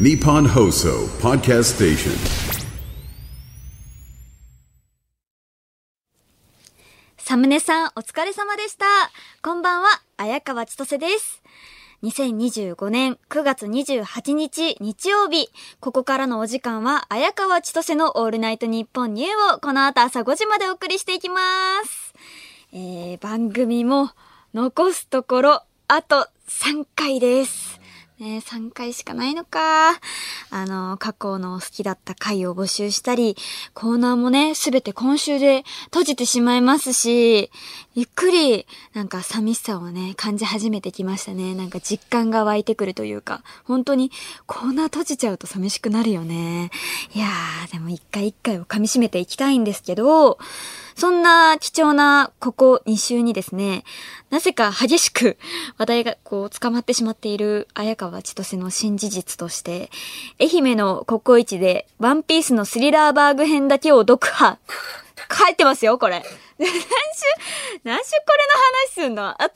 Nippon Hoso Podcast Station. サムネさん、お疲れ様でした。こんばんは、綾川千歳です。2025年9月28日日曜日、ここからのお時間は、綾川千歳のオールナイトニッポンニューをこの後朝5時までお送りしていきます。えー、番組も残すところ、あと3回です。ね、3回しかないのか。あの、過去の好きだった回を募集したり、コーナーもね、すべて今週で閉じてしまいますし、ゆっくり、なんか寂しさをね、感じ始めてきましたね。なんか実感が湧いてくるというか、本当にコーナー閉じちゃうと寂しくなるよね。いやー、でも一回一回を噛み締めていきたいんですけど、そんな貴重なここ2週にですね、なぜか激しく話題がこう捕まってしまっている綾川千歳の新事実として、愛媛のココイチでワンピースのスリラーバーグ編だけを読破。書いてますよ、これ。何週、何週これの話すんの？私、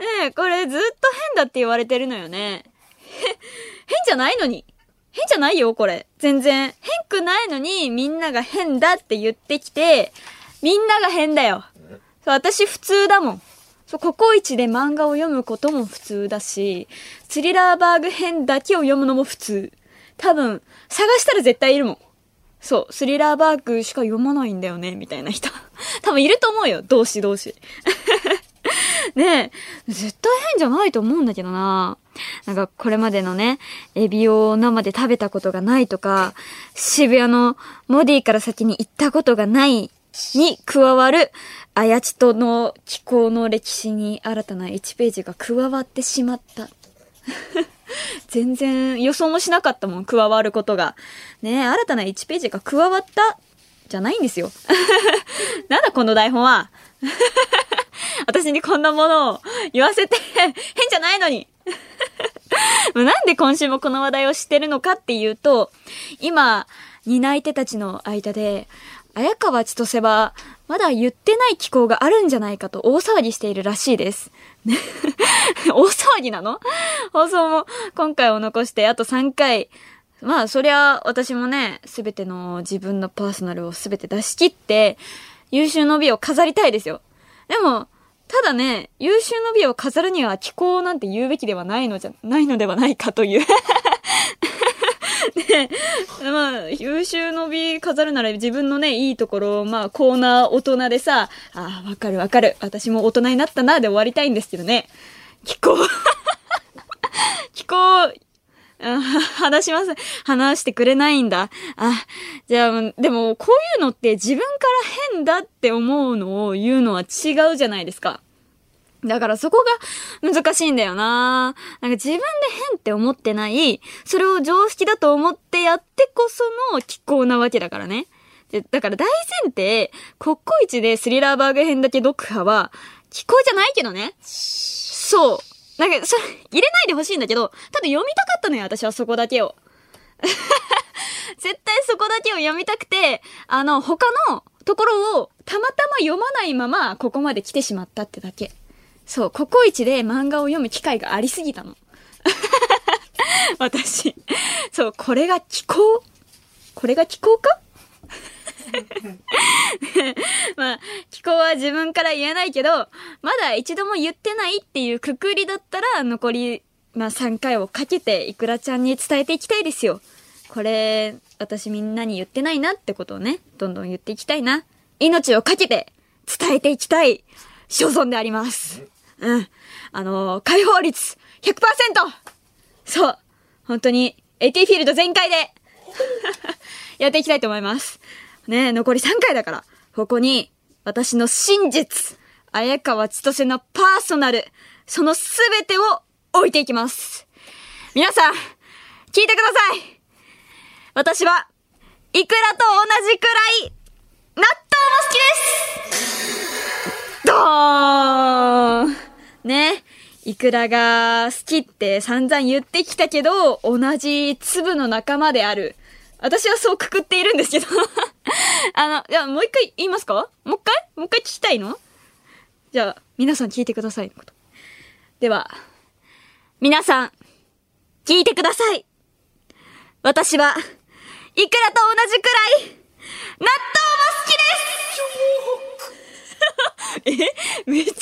ねえこれずっと変だって言われてるのよね。変じゃないのに。変じゃないよ、これ。全然。変くないのに、みんなが変だって言ってきて、みんなが変だよ。そう私普通だもん。そう、ココイチで漫画を読むことも普通だし、スリラーバーグ編だけを読むのも普通。多分、探したら絶対いるもん。そう、スリラーバーグしか読まないんだよね、みたいな人。多分いると思うよ、同士同士。ねえ、絶対変じゃないと思うんだけどな。なんかこれまでのね、エビを生で食べたことがないとか、渋谷のモディから先に行ったことがないに加わる、あやちとの気候の歴史に新たな1ページが加わってしまった。全然予想もしなかったもん、加わることが。ね新たな1ページが加わった、じゃないんですよ。なんだこの台本は。私にこんなものを言わせて、変じゃないのに。なんで今週もこの話題を知ってるのかっていうと、今、担い手たちの間で、綾川千歳は、まだ言ってない機構があるんじゃないかと大騒ぎしているらしいです。大騒ぎなの？放送も今回を残してあと3回。まあ、そりゃ、私もね、すべての自分のパーソナルをすべて出し切って、優秀の美を飾りたいですよ。でも、ただね、優秀の美を飾るには気候なんて言うべきではないのじゃ、ないのではないかという。で、まあ、優秀の美飾るなら自分のね、いいところを、まあ、コーナー大人でさ、ああ、わかるわかる。私も大人になったな、で終わりたいんですけどね。気候、気候、あ話します。話してくれないんだ。あ、じゃあ、でも、こういうのって自分から変だって思うのを言うのは違うじゃないですか。だからそこが難しいんだよななんか自分で変って思ってない、それを常識だと思ってやってこその気候なわけだからね。でだから大前提、コッコイチでスリラーバーグ編だけ読破は、気候じゃないけどね。そう。なんか、それ、入れないでほしいんだけど、ただ読みたかったのよ、私はそこだけを。絶対そこだけを読みたくて、あの、他のところをたまたま読まないまま、ここまで来てしまったってだけ。そう、ココイチで漫画を読む機会がありすぎたの。私。そう、これが気候？これが気候か？まあ、気候は自分から言えないけど、まだ一度も言ってないっていうくくりだったら、残り、まあ3回をかけて、いくらちゃんに伝えていきたいですよ。これ、私みんなに言ってないなってことをね、どんどん言っていきたいな。命をかけて、伝えていきたい、所存であります。うん。あのー解放率 100%! そう本当に、AT フィールド全開で やっていきたいと思います。ね残り3回だから、ここに、私の真実、綾川千歳のパーソナル、そのすべてを置いていきます。皆さん、聞いてください私は、イクラと同じくらい、納豆も好きですドーンね。イクラが好きって散々言ってきたけど、同じ粒の仲間である。私はそうくくっているんですけど。あの、じゃあもう一回言いますか？もう一回？もう一回聞きたいの？じゃあ、皆さん聞いてくださいのこと。では、皆さん、聞いてください私は、イクラと同じくらい、納豆も好きです えめっちゃ踊る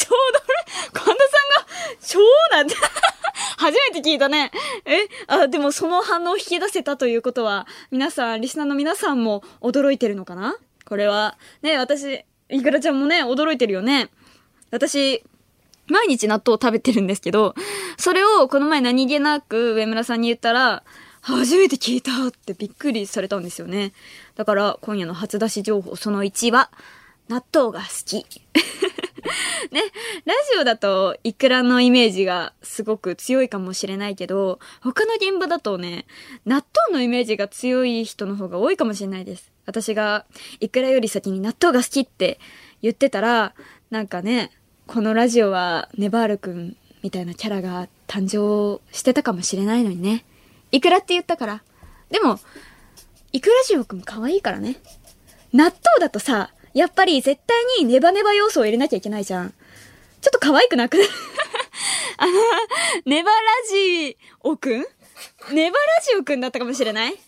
神田さんが、超なんて 初めて聞いたね。えあ、でもその反応を引き出せたということは、皆さん、リスナーの皆さんも驚いてるのかな？これは。ね、私、イクラちゃんもね、驚いてるよね。私、毎日納豆を食べてるんですけど、それをこの前何気なく上村さんに言ったら、初めて聞いたってびっくりされたんですよね。だから今夜の初出し情報その1は、納豆が好き。ね、ラジオだとイクラのイメージがすごく強いかもしれないけど、他の現場だとね、納豆のイメージが強い人の方が多いかもしれないです。私がイクラより先に納豆が好きって言ってたら、なんかね、このラジオはネバールくんみたいなキャラが誕生してたかもしれないのにね。イクラって言ったから。でも、イクラジオくん可愛いからね。納豆だとさ、やっぱり絶対にネバネバ要素を入れなきゃいけないじゃん。ちょっと可愛くなくない？あの、ネバラジオくん？ネバラジオくんだったかもしれない？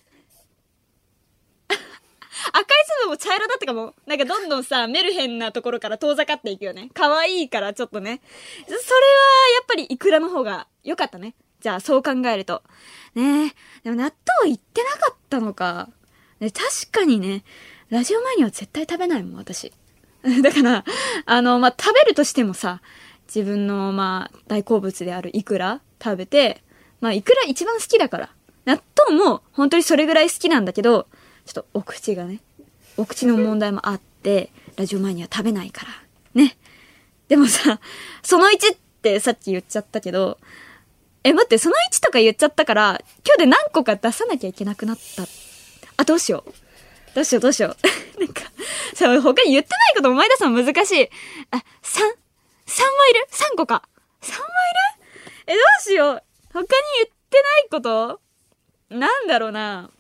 赤い粒も茶色だったかも。なんかどんどんさ、メルヘンなところから遠ざかっていくよね。可愛いからちょっとね。それはやっぱりイクラの方が良かったね。じゃあそう考えると。ねえ。でも納豆行ってなかったのか。ね、確かにね、ラジオ前には絶対食べないもん、私。だから、あの、まあ、食べるとしてもさ、自分の、まあ、大好物であるイクラ食べて、まあ、イクラ一番好きだから。納豆も本当にそれぐらい好きなんだけど、ちょっとお口がね、お口の問題もあって、ラジオ前には食べないから。ね。でもさ、その1ってさっき言っちゃったけど、え、待って、その1とか言っちゃったから、今日で何個か出さなきゃいけなくなった。あ、どうしよう。どうしようどうしよう。なんか、そう、他に言ってないこと思い出すの難しい。あ、3、3はいる ?3 個か。3はいる？え、どうしよう。他に言ってないこと？なんだろうな。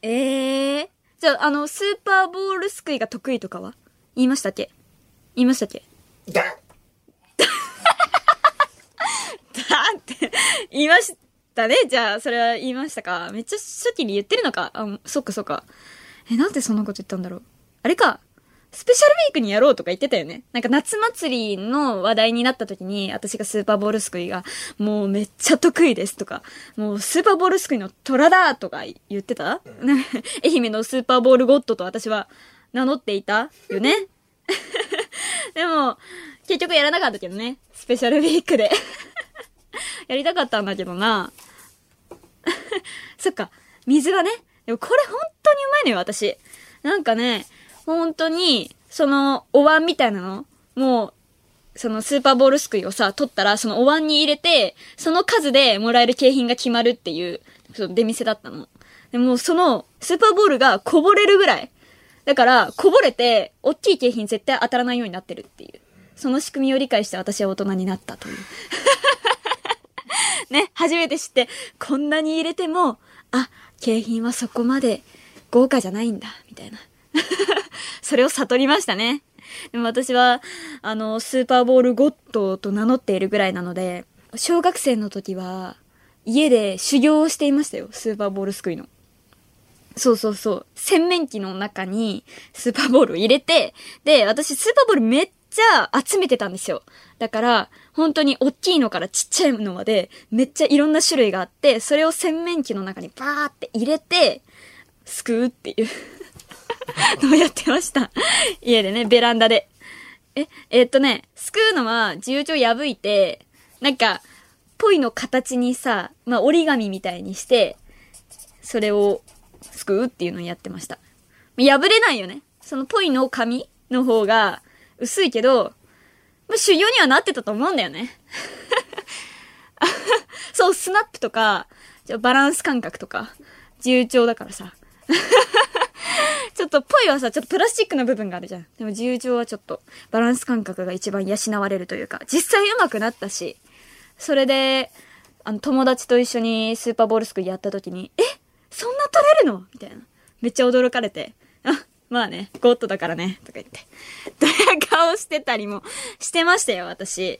ええー。じゃあ、あの、スーパーボールすくいが得意とかは？言いましたっけ？言いましたっけ？だだって言いましたね。じゃあ、それは言いましたか？めっちゃ初期に言ってるのか？あ、そっかそっか。え、なんでそんなこと言ったんだろう？あれか。スペシャルウィークにやろうとか言ってたよね。なんか夏祭りの話題になった時に、私がスーパーボールすくいが、もうめっちゃ得意ですとか、もうスーパーボールすくいの虎だとか言ってた、うん、愛媛のスーパーボールゴッドと私は名乗っていたよね？でも、結局やらなかったけどね。スペシャルウィークで やりたかったんだけどな。そっか。水はね。でもこれ本当にうまいのよ、私。なんかね、本当に、その、お椀みたいなの？もう、そのスーパーボールすくいをさ、取ったら、そのお椀に入れて、その数でもらえる景品が決まるっていう、その出店だったの。でも、その、スーパーボールがこぼれるぐらい。だから、こぼれて、大きい景品絶対当たらないようになってるっていう。その仕組みを理解して私は大人になったという。ね、初めて知って、こんなに入れても、あ、景品はそこまで豪華じゃないんだ、みたいな。それを悟りましたね。でも私は、あの、スーパーボールゴッドと名乗っているぐらいなので、小学生の時は、家で修行をしていましたよ。スーパーボールすくいの。そうそうそう。洗面器の中にスーパーボールを入れて、で、私スーパーボールめっちゃ集めてたんですよ。だから、本当に大きいのからちっちゃいのまで、めっちゃいろんな種類があって、それを洗面器の中にバーって入れて、すくうっていう のをやってました。家でね、ベランダで。え、えー、っとね、すくうのは、重丁破いて、なんか、ポイの形にさ、まあ、折り紙みたいにして、それを、すくうっていうのをやってました。破れないよね。そのポイの紙の方が、薄いけど、まあ、修行にはなってたと思うんだよね。そう、スナップとか、バランス感覚とか、重調だからさ。ちょっと、ぽいはさ、ちょっとプラスチックの部分があるじゃん。でも、重調はちょっと、バランス感覚が一番養われるというか、実際上手くなったし、それで、あの、友達と一緒にスーパーボールすくいやった時に、え？そんな取れるの？みたいな。めっちゃ驚かれて、まあね、ゴッドだからね、とか言って。ドヤ顔してたりもしてましたよ、私。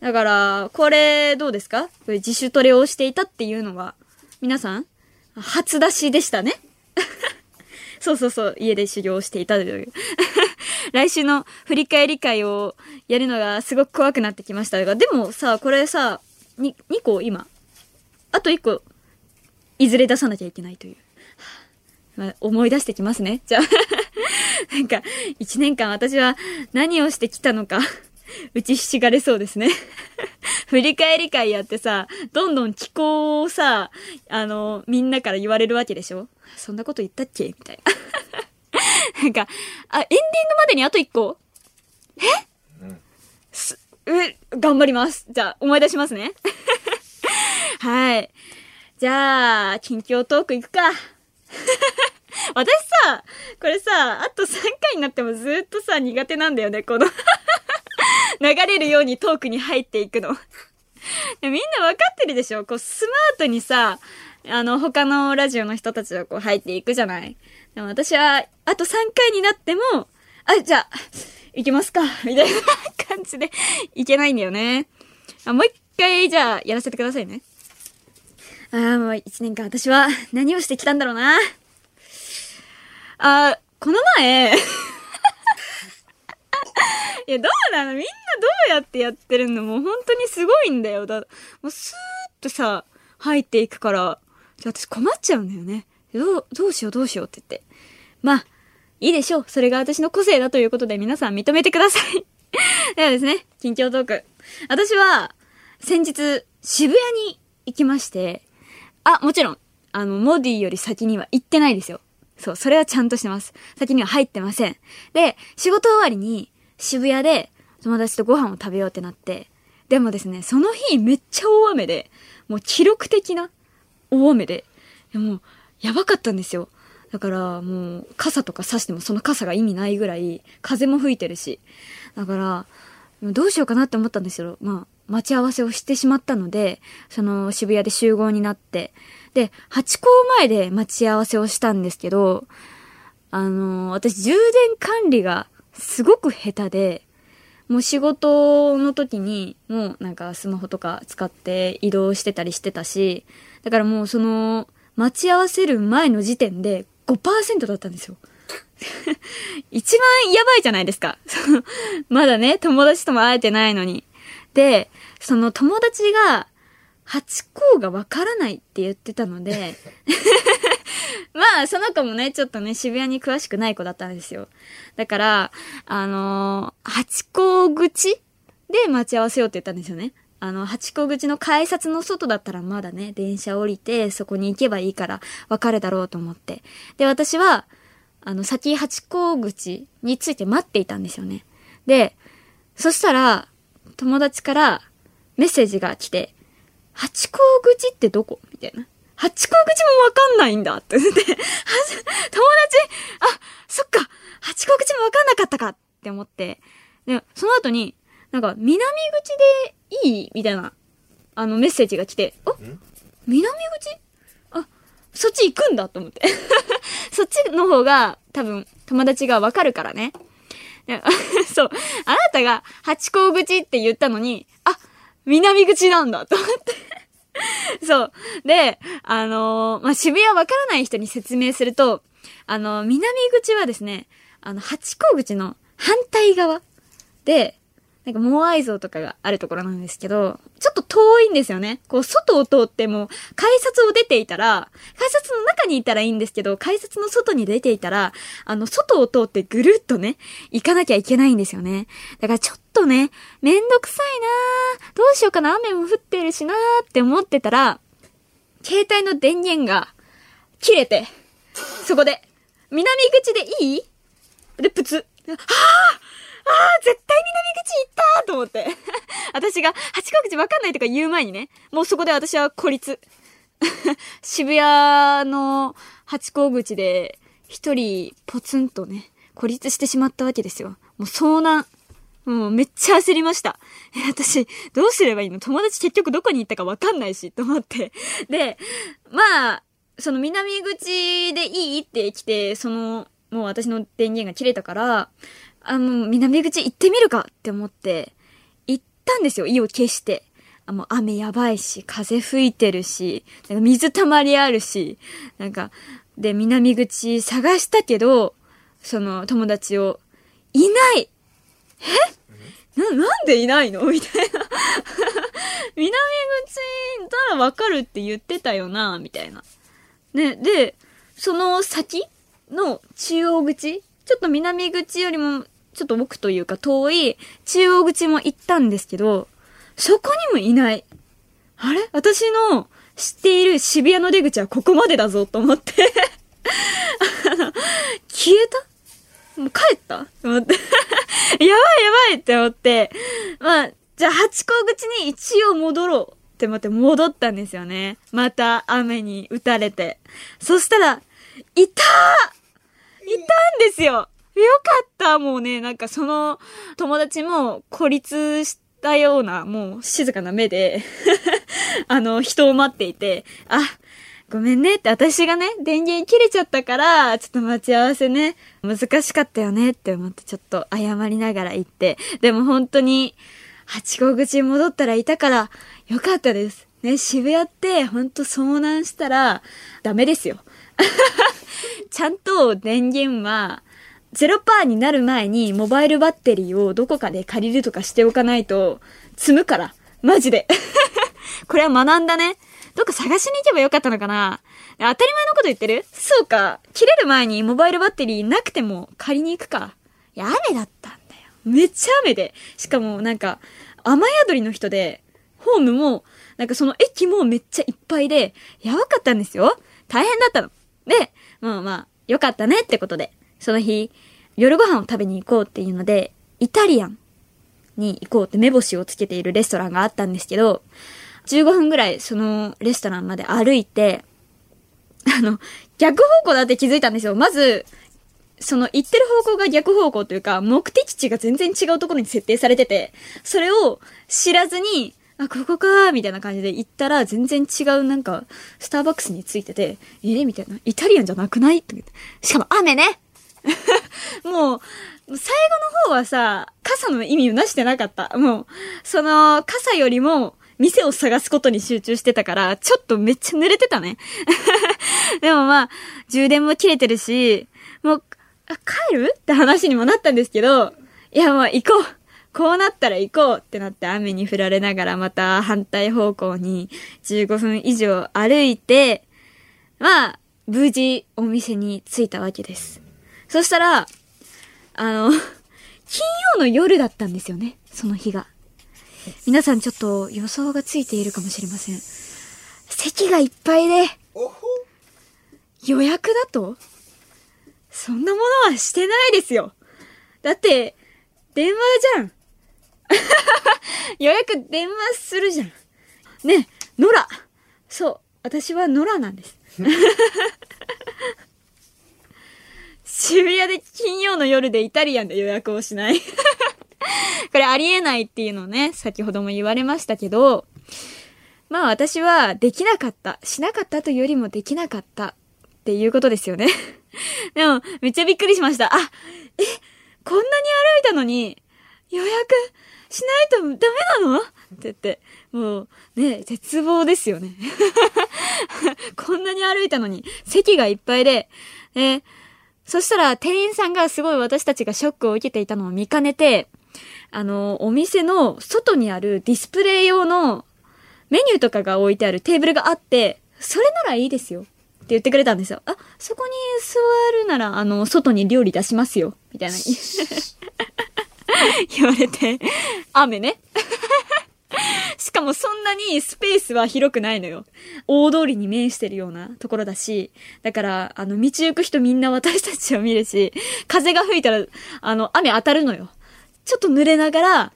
だから、これ、どうですか？自主トレをしていたっていうのは、皆さん初出しでしたね。そうそうそう、家で修行していたという。来週の振り返り会をやるのがすごく怖くなってきましたが、でもさ、これさ、に、2個今、あと1個、いずれ出さなきゃいけないという。まあ、思い出してきますね。じゃあなんか、1年間私は何をしてきたのか打ちひしがれそうですね 振り返り会やってさ、どんどん気候をさ、あの、みんなから言われるわけでしょ？そんなこと言ったっけ？みたいな。なんか、あ、エンディングまでにあと一個？え、うん、す、え、頑張ります。じゃあ、思い出しますね。はい。じゃあ、近況トークいくか。私さ、これさ、あと3回になってもずっとさ、苦手なんだよね、この 流れるようにトークに入っていくの。みんな分かってるでしょ？こう、スマートにさ、あの、他のラジオの人たちがこう入っていくじゃない？でも私は、あと3回になっても、あ、じゃあ、行きますか、みたいな感じで、いけないんだよね。あ、もう一回、じゃあ、やらせてくださいね。ああ、もう一年間私は何をしてきたんだろうな。あ、この前 いや、どうなの？みんなどうやってやってるの？もう本当にすごいんだよ。だ、もうスーッとさ、入っていくから、私困っちゃうんだよね。どう、どうしよう？どうしようって言って。まあ、いいでしょう。それが私の個性だということで皆さん認めてください ではですね、近況トーク。私は、先日、渋谷に行きまして、あ、もちろん、あの、モディより先には行ってないですよ。そう、それはちゃんとしてます。先には入ってません。で、仕事終わりに渋谷で友達とご飯を食べようってなって、でもですね、その日めっちゃ大雨で、もう記録的な大雨で、でもうやばかったんですよ。だからもう傘とか差してもその傘が意味ないぐらい風も吹いてるし。だから、どうしようかなって思ったんですよ。まあ、待ち合わせをしてしまったので、その渋谷で集合になって、で、八甲前で待ち合わせをしたんですけど、あの、私充電管理がすごく下手で、もう仕事の時にもうなんかスマホとか使って移動してたりしてたし、だからもうその待ち合わせる前の時点で5%だったんですよ。一番やばいじゃないですか。まだね、友達とも会えてないのに。で、その友達が八甲がわからないって言ってたので まあ、その子もね、ちょっとね、渋谷に詳しくない子だったんですよ。だから、あのー、八甲口で待ち合わせようって言ったんですよね。あの、八甲口の改札の外だったらまだね、電車降りて、そこに行けばいいからわかるだろうと思って。で、私は、あの、先八甲口について待っていたんですよね。で、そしたら、友達からメッセージが来て、八甲口ってどこ？みたいな。八甲口もわかんないんだって。言って、友達、あ、そっか、八甲口もわかんなかったかって思って、で、その後に、なんか、南口でいい？みたいな、あの、メッセージが来て、あ南口？あ、そっち行くんだと思って。そっちの方が、多分、友達がわかるからね。そう。あなたが、八甲口って言ったのに、あ、南口なんだと思って そう。で、あのー、まあ、渋谷わからない人に説明すると、あのー、南口はですね、あの、八甲口の反対側で、なんかモアイ像とかがあるところなんですけど、ちょっと遠いんですよね。こう、外を通っても、改札を出ていたら、改札の中にいたらいいんですけど、改札の外に出ていたら、あの、外を通ってぐるっとね、行かなきゃいけないんですよね。だからちょっとね、めんどくさいなどうしようかな雨も降ってるしなーって思ってたら、携帯の電源が切れて、そこで、南口でいい？で、プツ。はぁああ、絶対南口行ったと思って。私が、八角口わかんないとか言う前にね、もうそこで私は孤立。渋谷の八甲口で一人ポツンとね、孤立してしまったわけですよ。もう遭難。もうめっちゃ焦りました。え、私、どうすればいいの？友達結局どこに行ったかわかんないし、と思って。で、まあ、その南口でいいって来て、その、もう私の電源が切れたから、あの、南口行ってみるかって思って、行ったんですよ、意を消して。あもう雨やばいし、風吹いてるし、なんか水たまりあるし、なんか、で、南口探したけど、その友達を、いないえ？な、なんでいないの？みたいな。南口ならわかるって言ってたよな、みたいな。ね、で、その先の中央口ちょっと南口よりも、ちょっと奥というか遠い中央口も行ったんですけど、そこにもいない。あれ？私の知っている渋谷の出口はここまでだぞと思って。消えた？もう帰った？と思って。やばいやばいって思って、まあ、じゃあ八甲口に一応戻ろうって思って戻ったんですよね。また雨に打たれて。そしたら、いたいたんですよ。かったもうね、なんかその友達も孤立したような、もう静かな目で あの、人を待っていて、あ、ごめんねって私がね、電源切れちゃったから、ちょっと待ち合わせね、難しかったよねって思ってちょっと謝りながら行って、でも本当に、八甲口に戻ったらいたから、よかったです。ね、渋谷ってほんと遭難したら、ダメですよ。ちゃんと電源は、0%になる前にモバイルバッテリーをどこかで借りるとかしておかないと、積むから。マジで。これは学んだね。どっか探しに行けばよかったのかな当たり前のこと言ってる？そうか。切れる前にモバイルバッテリーなくても借りに行くか。いや、雨だったんだよ。めっちゃ雨で。しかもなんか、雨宿りの人で、ホームも、なんかその駅もめっちゃいっぱいで、やばかったんですよ。大変だったの。で、まあまあ、よかったねってことで、その日、夜ご飯を食べに行こうっていうので、イタリアンに行こうって目星をつけているレストランがあったんですけど、15分ぐらいそのレストランまで歩いて、あの、逆方向だって気づいたんですよ。まず、その行ってる方向が逆方向というか、目的地が全然違うところに設定されてて、それを知らずに、あ、ここかーみたいな感じで行ったら、全然違うなんか、スターバックスについてて、えー、みたいな。イタリアンじゃなくないってしかも雨ね もう、最後の方はさ、傘の意味をなしてなかった。もう、その、傘よりも、店を探すことに集中してたから、ちょっとめっちゃ濡れてたね。でもまあ、充電も切れてるし、もう、帰る？って話にもなったんですけど、いやもう行こうこうなったら行こうってなって雨に降られながらまた反対方向に15分以上歩いて、まあ、無事お店に着いたわけです。そしたら、あの、金曜の夜だったんですよね、その日が。皆さんちょっと予想がついているかもしれません。席がいっぱいで、予約だと？そんなものはしてないですよ。だって、電話じゃん。予約電話するじゃん。ね、ノラ。そう。私はノラなんです。渋谷で金曜の夜でイタリアンで予約をしない これありえないっていうのね、先ほども言われましたけど、まあ私はできなかった。しなかったというよりもできなかったっていうことですよね。でも、めっちゃびっくりしました。あ、え、こんなに歩いたのに、予約しないとダメなの？って言って、もうね、絶望ですよね。こんなに歩いたのに、席がいっぱいで、ね、そしたら店員さんがすごい私たちがショックを受けていたのを見かねて、あの、お店の外にあるディスプレイ用のメニューとかが置いてあるテーブルがあって、それならいいですよ。って言ってくれたんですよ。あ、そこに座るなら、あの、外に料理出しますよ。みたいな。言われて、雨ね。しかもそんなにスペースは広くないのよ。大通りに面してるようなところだし、だから、あの、道行く人みんな私たちを見るし、風が吹いたら、あの、雨当たるのよ。ちょっと濡れながら、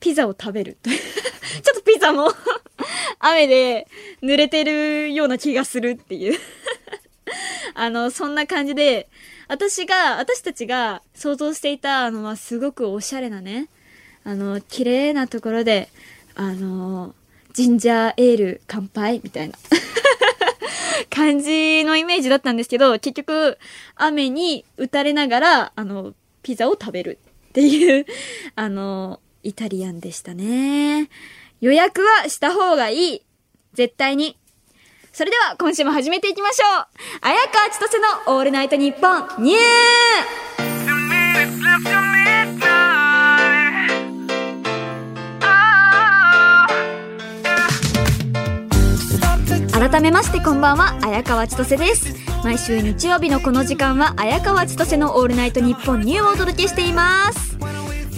ピザを食べる。ちょっとピザも 雨で濡れてるような気がするっていうあの、そんな感じで、私が、私たちが想像していたのはすごくおしゃれなね、あの、綺麗なところで、あの、ジンジャーエール乾杯みたいな 感じのイメージだったんですけど、結局、雨に打たれながら、あの、ピザを食べるっていう あの、イタリアンでしたね。予約はした方がいい。絶対に。それでは今週も始めていきましょう。綾川千歳のオールナイトニッポンニュー改めましてこんばんは、綾川千歳です。毎週日曜日のこの時間は、綾川千歳のオールナイトニッポンニューをお届けしています。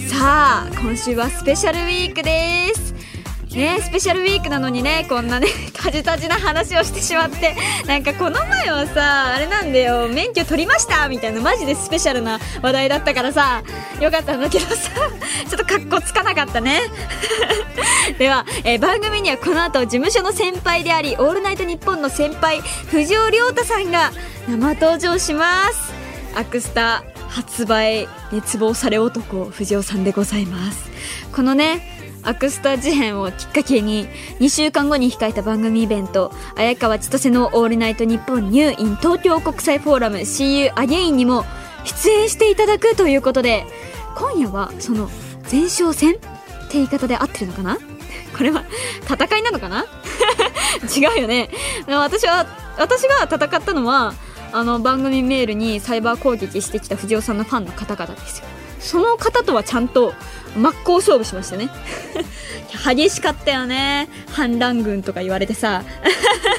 さあ、今週はスペシャルウィークです。ねスペシャルウィークなのにね、こんなね、タジタジな話をしてしまって、なんかこの前はさ、あれなんだよ、免許取りましたみたいな、マジでスペシャルな話題だったからさ、よかったんだけどさ、ちょっと格好つかなかったね。では、えー番組にはこの後事務所の先輩であり「オールナイトニッポン」の先輩藤尾亮太さんが生登場しますアクスタ発売熱望され男藤尾さんでございますこのねアクスタ事変をきっかけに2週間後に控えた番組イベント綾川千歳の「オールナイトニッポンニューイン東京国際フォーラム See You Again」にも出演していただくということで今夜はその前哨戦って言い方で合ってるのかな？これは戦いなのかな？違うよね。私は私が戦ったのはあの番組メールにサイバー攻撃してきた藤尾さんのファンの方々ですよ。その方とはちゃんと真っ向勝負しましたね。激しかったよね。反乱軍とか言われてさ。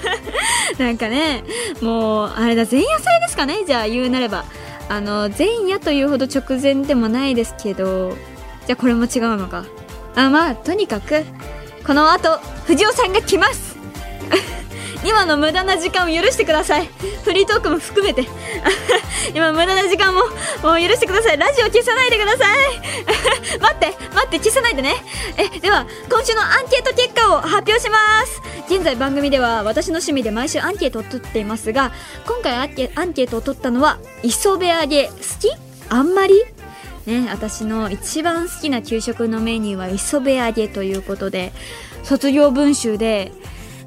なんかねもうあれだ前夜祭ですかね。じゃあ言うなれば。あの前夜というほど直前でもないですけど。じゃあこれも違うのか。あまあとにかくこの後藤尾さんが来ます。今の無駄な時間を許してください。フリートークも含めて。今無駄な時間ももう許してください。ラジオ消さないでください。待って待って消さないでね。えでは今週のアンケート結果を発表します。現在番組では私の趣味で毎週アンケートを取っていますが今回アンケートを取ったのは磯辺揚げ。好き？あんまり？ね、私の一番好きな給食のメニューは磯辺揚げということで卒業文集で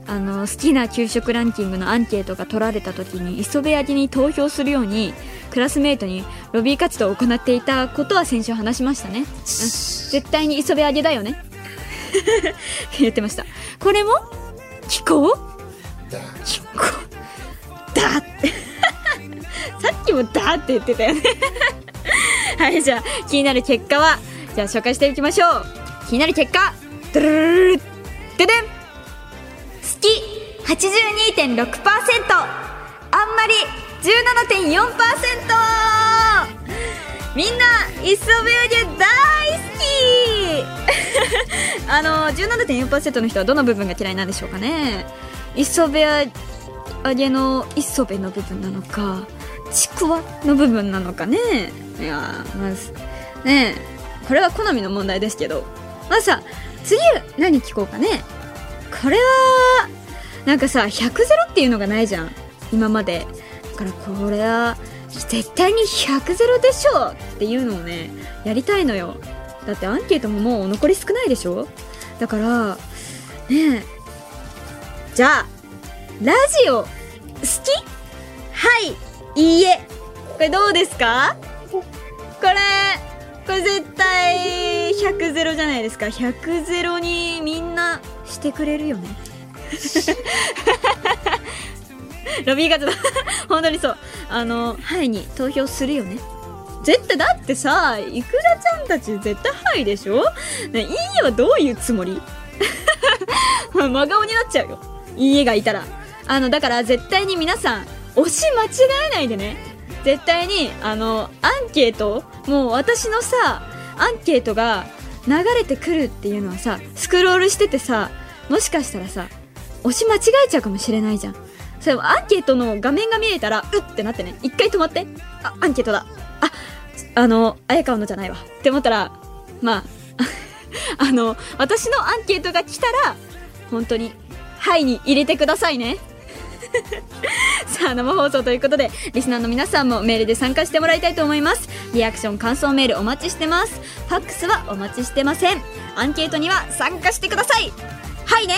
あの好きな給食ランキングのアンケートが取られた時に磯辺揚げに投票するようにクラスメートにロビー活動を行っていたことは先週話しましたね、うん、絶対に磯辺揚げだよね。言ってました。これも？聞こう？聞こう。だって。さっきもだって言ってたよね。はい、じゃあ、気になる結果は、じゃあ紹介していきましょう。気になる結果、ドゥルルルルででん好き82.6%あんまり17.4%みんな、磯辺揚げ大好き。あの、17.4%の人はどの部分が嫌いなんでしょうかね。磯辺揚げの磯辺の部分なのか、ちくわの部分なのかね。いやまずねこれは好みの問題ですけど。まずさ次何聞こうかね。これはなんかさ100ゼロっていうのがないじゃん。今まで。だからこれは絶対に100ゼロでしょっていうのをねやりたいのよ。だってアンケートももう残り少ないでしょ？だからねえ。じゃあラジオ好き？はい。いいえ。これどうですか？これこれ絶対100ゼロじゃないですか。100ゼロにみんなしてくれるよね。ロビー活動 本当にそう。あの「はい」に投票するよね。絶対だってさいくらちゃんたち絶対「はい」でしょ？ねいいえはどういうつもり？真顔になっちゃうよ。いいえがいたら。あのだから絶対に皆さん押し間違えないでね。絶対にあのアンケート？もう私のさアンケートが流れてくるっていうのはさスクロールしててさもしかしたらさ押し間違えちゃうかもしれないじゃん。それアンケートの画面が見えたらうってなってね。一回止まって。あアンケートだ。ああの綾川のじゃないわ。って思ったらまあ あの私のアンケートが来たら本当に「はい」に入れてくださいね。さあ生放送ということでリスナーの皆さんもメールで参加してもらいたいと思います。リアクション感想メールお待ちしてます。ファックスはお待ちしてません。アンケートには参加してください。はいね。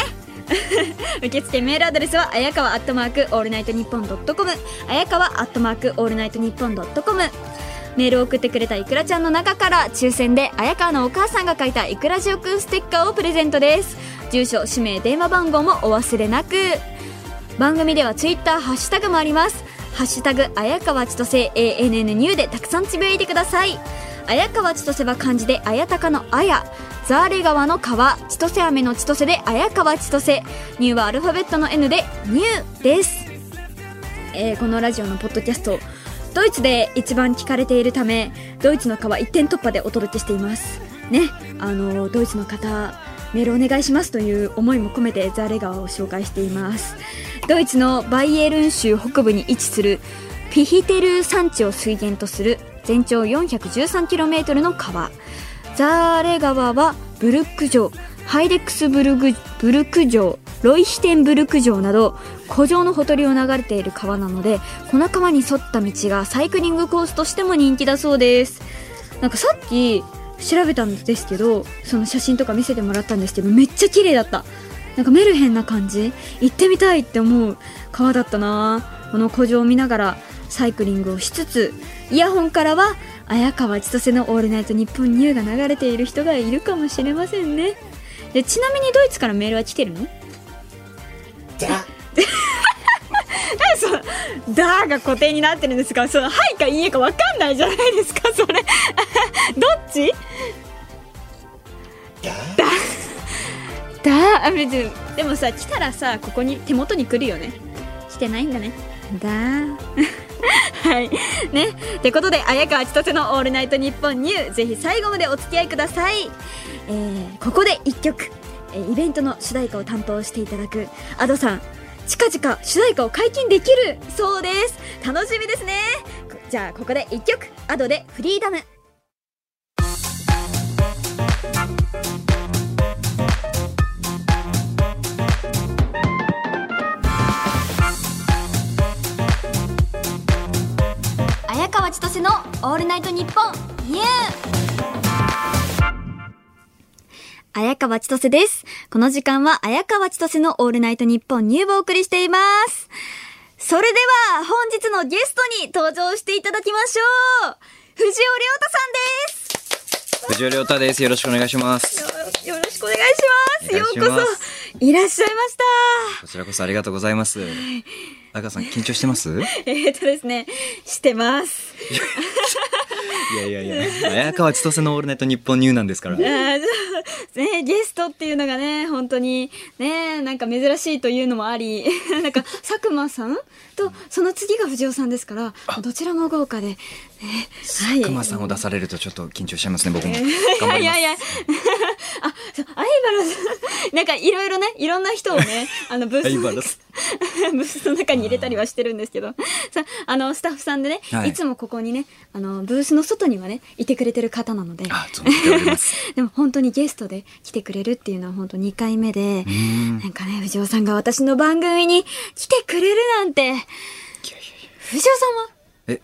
受付メールアドレスはあやかわアットマークオールナイトニッポンドットコム。あやかわアットマークオールナイトニッポンドットコム。メールを送ってくれたいくらちゃんの中から抽選で綾川のお母さんが書いたいくらじおくんステッカーをプレゼントです。住所氏名電話番号もお忘れなく。番組ではツイッターハッシュタグもあります。ハッシュタグ綾川千歳 ANN ニューでたくさんつぶやいてください。綾川千歳は漢字で綾鷹の綾ザーレ川の川千歳飴の千歳で綾川千歳ニューはアルファベットの N でニューです。えーこのラジオのポッドキャストドイツで一番聞かれているためドイツの川一点突破でお届けしています。ねあのドイツの方メールお願いしますという思いも込めてザーレ川を紹介しています。ドイツのバイエルン州北部に位置するピヒテル山地を水源とする全長 413km の川。ザーレ川はブルック城ハイデックスブルグブルク城ロイヒテンブルク城など古城のほとりを流れている川なのでこの川に沿った道がサイクリングコースとしても人気だそうです。なんかさっき調べたんですけどその写真とか見せてもらったんですけどめっちゃ綺麗だった。なんかメルヘンな感じ。行ってみたいって思う川だったな。この古城を見ながらサイクリングをしつつイヤホンからは綾川千歳の「オールナイトニッポンニュー」が流れている人がいるかもしれませんね。でちなみにドイツからメールは来てるの？何 その「だ」が固定になってるんですか？その「はい」か「いいえ」か分かんないじゃないですか？それ。どっち？だ？あ別にでもさ来たらさここに手元に来るよね。来てないんだね。だ？はい。ね。ってことで綾川千歳の「オールナイトニッポンニュー」ぜひ最後までお付き合いください、えー、ここで1曲、えーイベントの主題歌を担当していただく Ado さん近々主題歌を解禁できるそうです。楽しみですね。じゃあここで1曲。Ado で「フリーダム」綾川千歳の「オールナイトニッポン。ニ綾川千歳です。この時間は綾川千歳のオールナイトニッポンニューをお送りしています。それでは本日のゲストに登場していただきましょう藤尾亮太さんです藤尾亮太です。よろしくお願いします。よよろしくお願いします。ようこそいらっしゃいました。こちらこそありがとうございます。赤さん緊張してます？い えー、っとですね、してます。やいやいや。綾川千歳のオールナイト日本ニューなんですから。ね、ゲストっていうのがね、本当にね、なんか珍しいというのもあり、なんか佐久間さんとその次が藤尾さんですから、どちらも豪華で、ね、はい。熊さんを出されるとちょっと緊張しちゃいますね。僕も。い頑張ります。やいやいや、あ、そう相原さん、なんかいろいろね、いろんな人をね、あのブースの中相原さブースの中に入れたりはしてるんですけど、さあのスタッフさんでね、はいい、つもここにね、あのブースの外にはね、いてくれてる方なので。でも本当にゲストで来てくれるっていうのは本当2回目で、んなんかね、藤尾さんが私の番組に来てくれるなんて、藤尾さえ、ん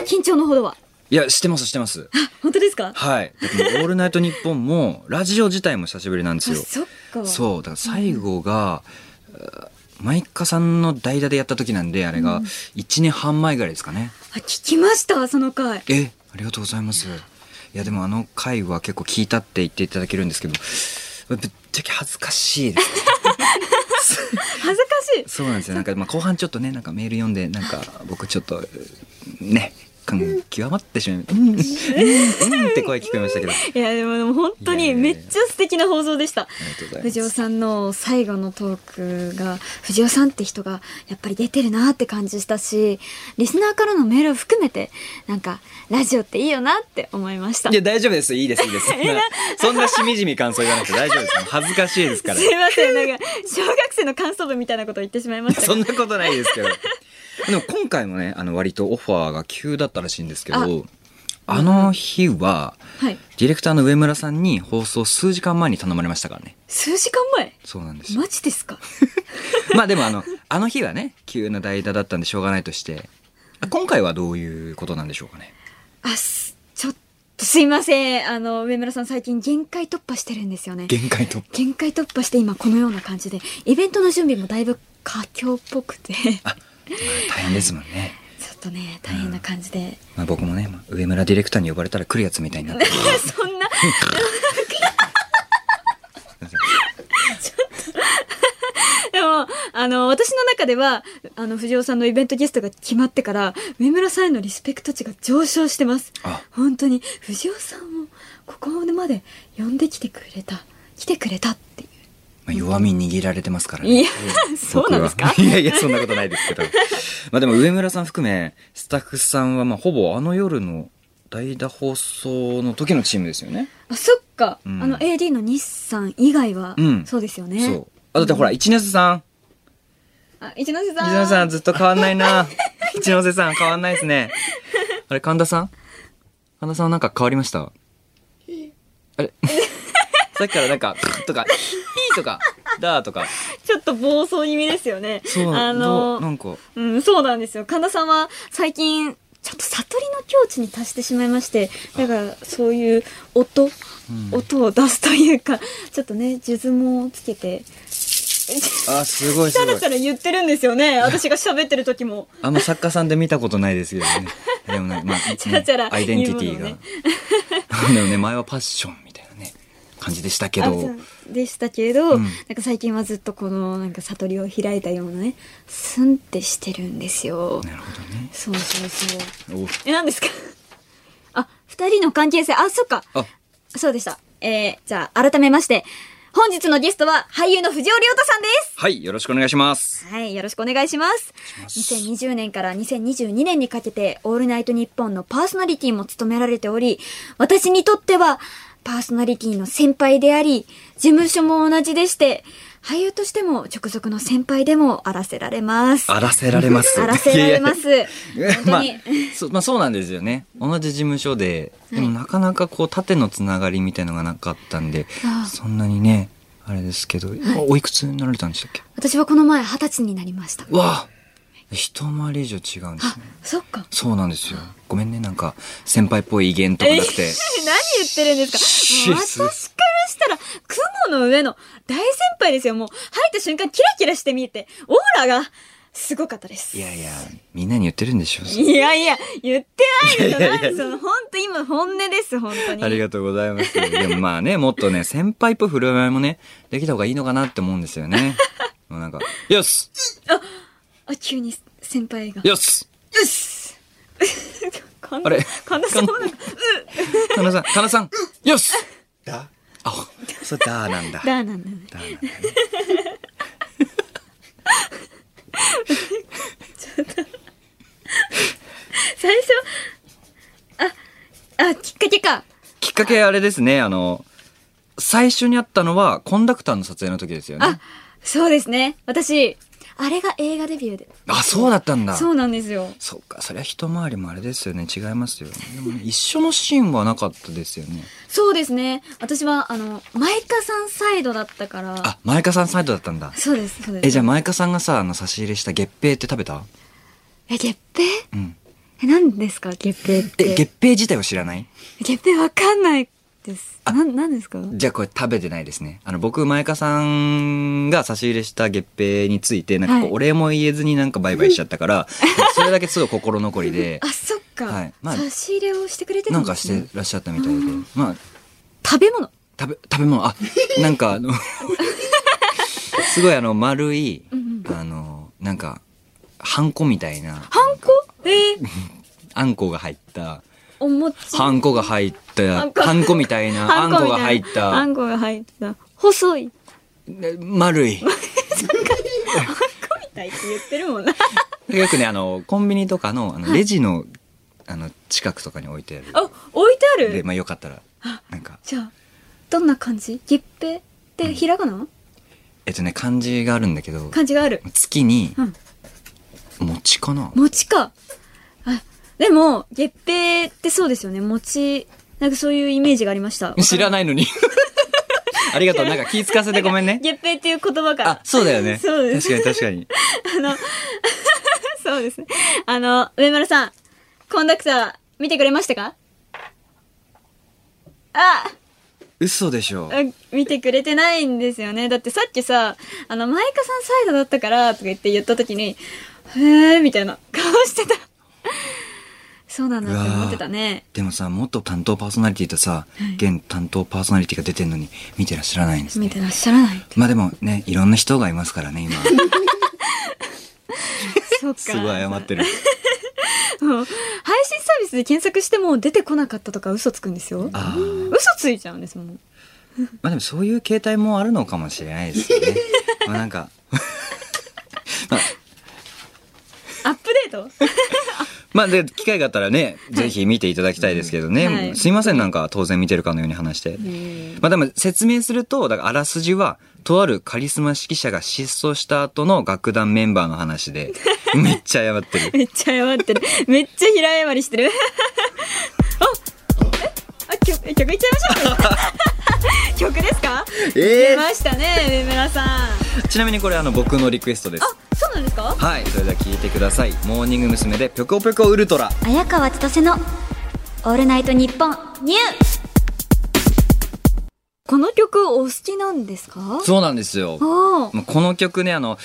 は？緊張のほどは？いやしてますしてます。あ、本当ですか？はい。オールナイト日本もラジオ自体も久しぶりなんですよ。あそっか。そうだから最後が、マイカさんの代打でやった時なんであれが1年半前ぐらいですかね。あ、聞きました、その回。えありがとうございますいやでもあの回は結構聞いたって言っていただけるんですけどぶっちゃけ恥ずかしいです 恥ずかしい。そうなんですよなんかまあ後半ちょっとねなんかメール読んでなんか僕ちょっとね感極まってしまいうん。うんうんって声聞こえましたけど。あ いやでもでも本当にめっちゃ素敵な放送でした。藤尾さんの最後のトークが藤尾さんって人がやっぱり出てるなって感じしたしリスナーからのメールを含めてなんかラジオっていいよなって思いました。いや大丈夫です。いいですいいです。そんなしみじみ感想言わなくて大丈夫です。恥ずかしいですから。すいません。なんか小学生の感想文みたいなことを言ってしまいましたそんがなことないですけど。でも今回もね、あの割とオファーが急だったらしいんですけど、あの日は、はいディレクターの上村さんに放送数時間前に頼まれましたからね。数時間前？そうなんですよ。マジですか？まあでもあの、あの日はね、急な代打だったんでしょうがないとして、あ今回はどういうことなんでしょうかね？あすちょっとすいませんあの上村さん最近限界突破してるんですよね限界突破？限界突破して今このような感じでイベントの準備もだいぶ佳境っぽくてあ大変ですもんね。っとね、大変な感じで。まあ僕もね、まあ上村ディレクターに呼ばれたら来るやつみたいになってる そんな、でも、あの、私の中では、あの、藤尾さんのイベントゲストが決まってから、上村さんへのリスペクト値が上昇してます。あ本当に、藤尾さんをここまで呼んできてくれた、来てくれたって。まあ弱み握られてますからね。いや、そうなんですか？いやいや、そんなことないですけど。まあでも上村さん含め、スタッフさんはまあほぼあの夜の代打放送の時のチームですよね。あ、そっか。うんあの、AD の日産以外は、うんそうですよね。そう。あ、だってほら、一ノ瀬さん。あ、一ノ瀬さん。一ノ瀬さんずっと変わんないな。一ノ瀬さん変わんないですね。あれ、神田さん？神田さんはなんか変わりました？あれ？さっきからなんか、とか、ヒーとか、だーとか。ちょっと暴走気味ですよね。そう、あどのうなんか、うん、そうなんですよ。神田さんは最近、ちょっと悟りの境地に達してしまいまして、だからそういう音、うん音を出すというか、ちょっとね、数珠もつけて、あ、すごいすごいたら。たら言ってるんですよね。私が喋ってる時も。あんま作家さんで見たことないですけどね。でもね、まあ、ねチャラチャラアイデンティティが。言う でもね、前はパッション感じでしたけあど。でしたけれど、うんなんか最近はずっとこの、なんか悟りを開いたようなね、スンってしてるんですよ。なるほどね。そうそうそう。おえ、何ですか？あ、二人の関係性、あ、そっか。あ、そうでした。えー、じゃあ、改めまして、本日のゲストは俳優の藤尾亮太さんです。はい、よろしくお願いします。はい、よろしくお願いします。2020年から2022年にかけて、オールナイトニッポンのパーソナリティも務められており、私にとっては、パーソナリティの先輩であり、事務所も同じでして、俳優としても直属の先輩でもあらせられます。あらせられます。あらせられます。いやいやまあ本当に。、そまあそうなんですよね。同じ事務所で、でもなかなかこう縦のつながりみたいのがなかったんでああ、そんなにね、あれですけど、今おいくつになられたんでしたっけ？私はこの前二十歳になりました。うわ一回り以上違うんですあね。、そっか。そうなんですよ。ごめんね、なんか、先輩っぽい威厳とかなくて。何言ってるんですか私からしたら、雲の上の大先輩ですよ。もう、入った瞬間キラキラして見えて、オーラがすごかったです。いやいや、みんなに言ってるんでしょ。いやいや、言ってないですよ。その、本当今本音です、本当に。ありがとうございます。でもまあね、もっとね、先輩っぽい振る舞いもね、できた方がいいのかなって思うんですよね。もうなんか、よしあ、急に先輩が。よしよし神田あれ？神田さんもなんか、かなさん、かなさん、よしだあ、それだーなんだ。だーなんだね。だーなんだね。最初、あ、あ、きっかけか。きっかけあれですね、あの、最初にあったのは、コンダクターの撮影の時ですよねあ。、そうですね。私、あれが映画デビューで。あ、そうだったんだ。そうなんですよ。そっか、そりゃ一回りもあれですよね。違いますよね。でもね、一緒のシーンはなかったですよね。そうですね。私は、あの、マイカさんサイドだったから。あ、マイカさんサイドだったんだ。そうです、そうです。え、じゃあマイカさんがさ、あの、差し入れした月餅って食べた？え、月餅？うん。え、何ですか月餅っえ、て。月餅自体を知らない？月餅わかんないです。あなん、何ですか？じゃあこれ食べてないですね。あの、僕、マイカさんが差し入れした月餅について、なんかこう、はいお礼も言えずになんかバイバイしちゃったから、それだけすごい心残りで、あ、そっか。はいまあ差し入れをしてくれてたなんんかし。てらっしゃったみたいで。まあ、食べ物。食べ、食べ物、あ、なんかあの、すごいあの、丸い、うんうんあの、なんか、ハンコみたいな、ハンコ？えー、あんこが入った、お餅。ハンコが入った、あんこハンコみたいな、あんこが入った、あんこが入った。細い。で丸い。みたいって言ってるもんな。よくね、あの、コンビニとかの、あの、レジの、あの、近くとかに置いてある。あ、置いてあで、るまあよかったら、なんか、じゃあ、どんな感じ？月餅ってひらがな？えっとね、漢字があるんだけど、感じがある。月にう、ん。餅かな餅か。あ、でも、月餅ってそうですよね。餅、なんかそういうイメージがありました。知らないのに。ありがとう。なんか気ぃつかせてごめんね。月餅っていう言葉から。あ、そうだよね。そうです。確かに確かに。あの、そうですね。あの、上村さん、コンダクター、見てくれましたか？あ嘘でしょ。あ見てくれてないんですよね。だってさっきさ、あの、マイカさんサイドだったから、とか言って言った時に、へーみたいな顔してた。そうなんだって思ってたね。でもさ、元担当パーソナリティとさ、現担当パーソナリティが出てんのに見てらっしゃらないんですね。見てらっしゃらない。まあでもね、いろんな人がいますからね、今。そうか。すごい謝ってる。もう配信サービスで検索しても出てこなかったとか嘘つくんですよ。嘘ついちゃうんですもん。まあでもそういう形態もあるのかもしれないですよね。まあなんか、アップデート？まあで、機会があったらね、ぜひ見ていただきたいですけどね。うんはいすいません、なんか当然見てるかのように話して。まあでも説明すると、だからあらすじは、とあるカリスマ指揮者が失踪した後の楽団メンバーの話で、めっちゃ謝ってる。めっちゃ謝ってる。めっちゃ平謝りしてる。あえ？あ、曲、え曲いっちゃいましょうか。曲ですか？出ましたね、上村さん。あ、ちなみにこれあの僕のリクエストです。そうなんですか？はい、それでは聞いてください。モーニング娘。でぴょこぴょこウルトラ。綾川千歳のオールナイトニッポンニューこの曲お好きなんですか？そうなんですよ。あこの曲ね、あの、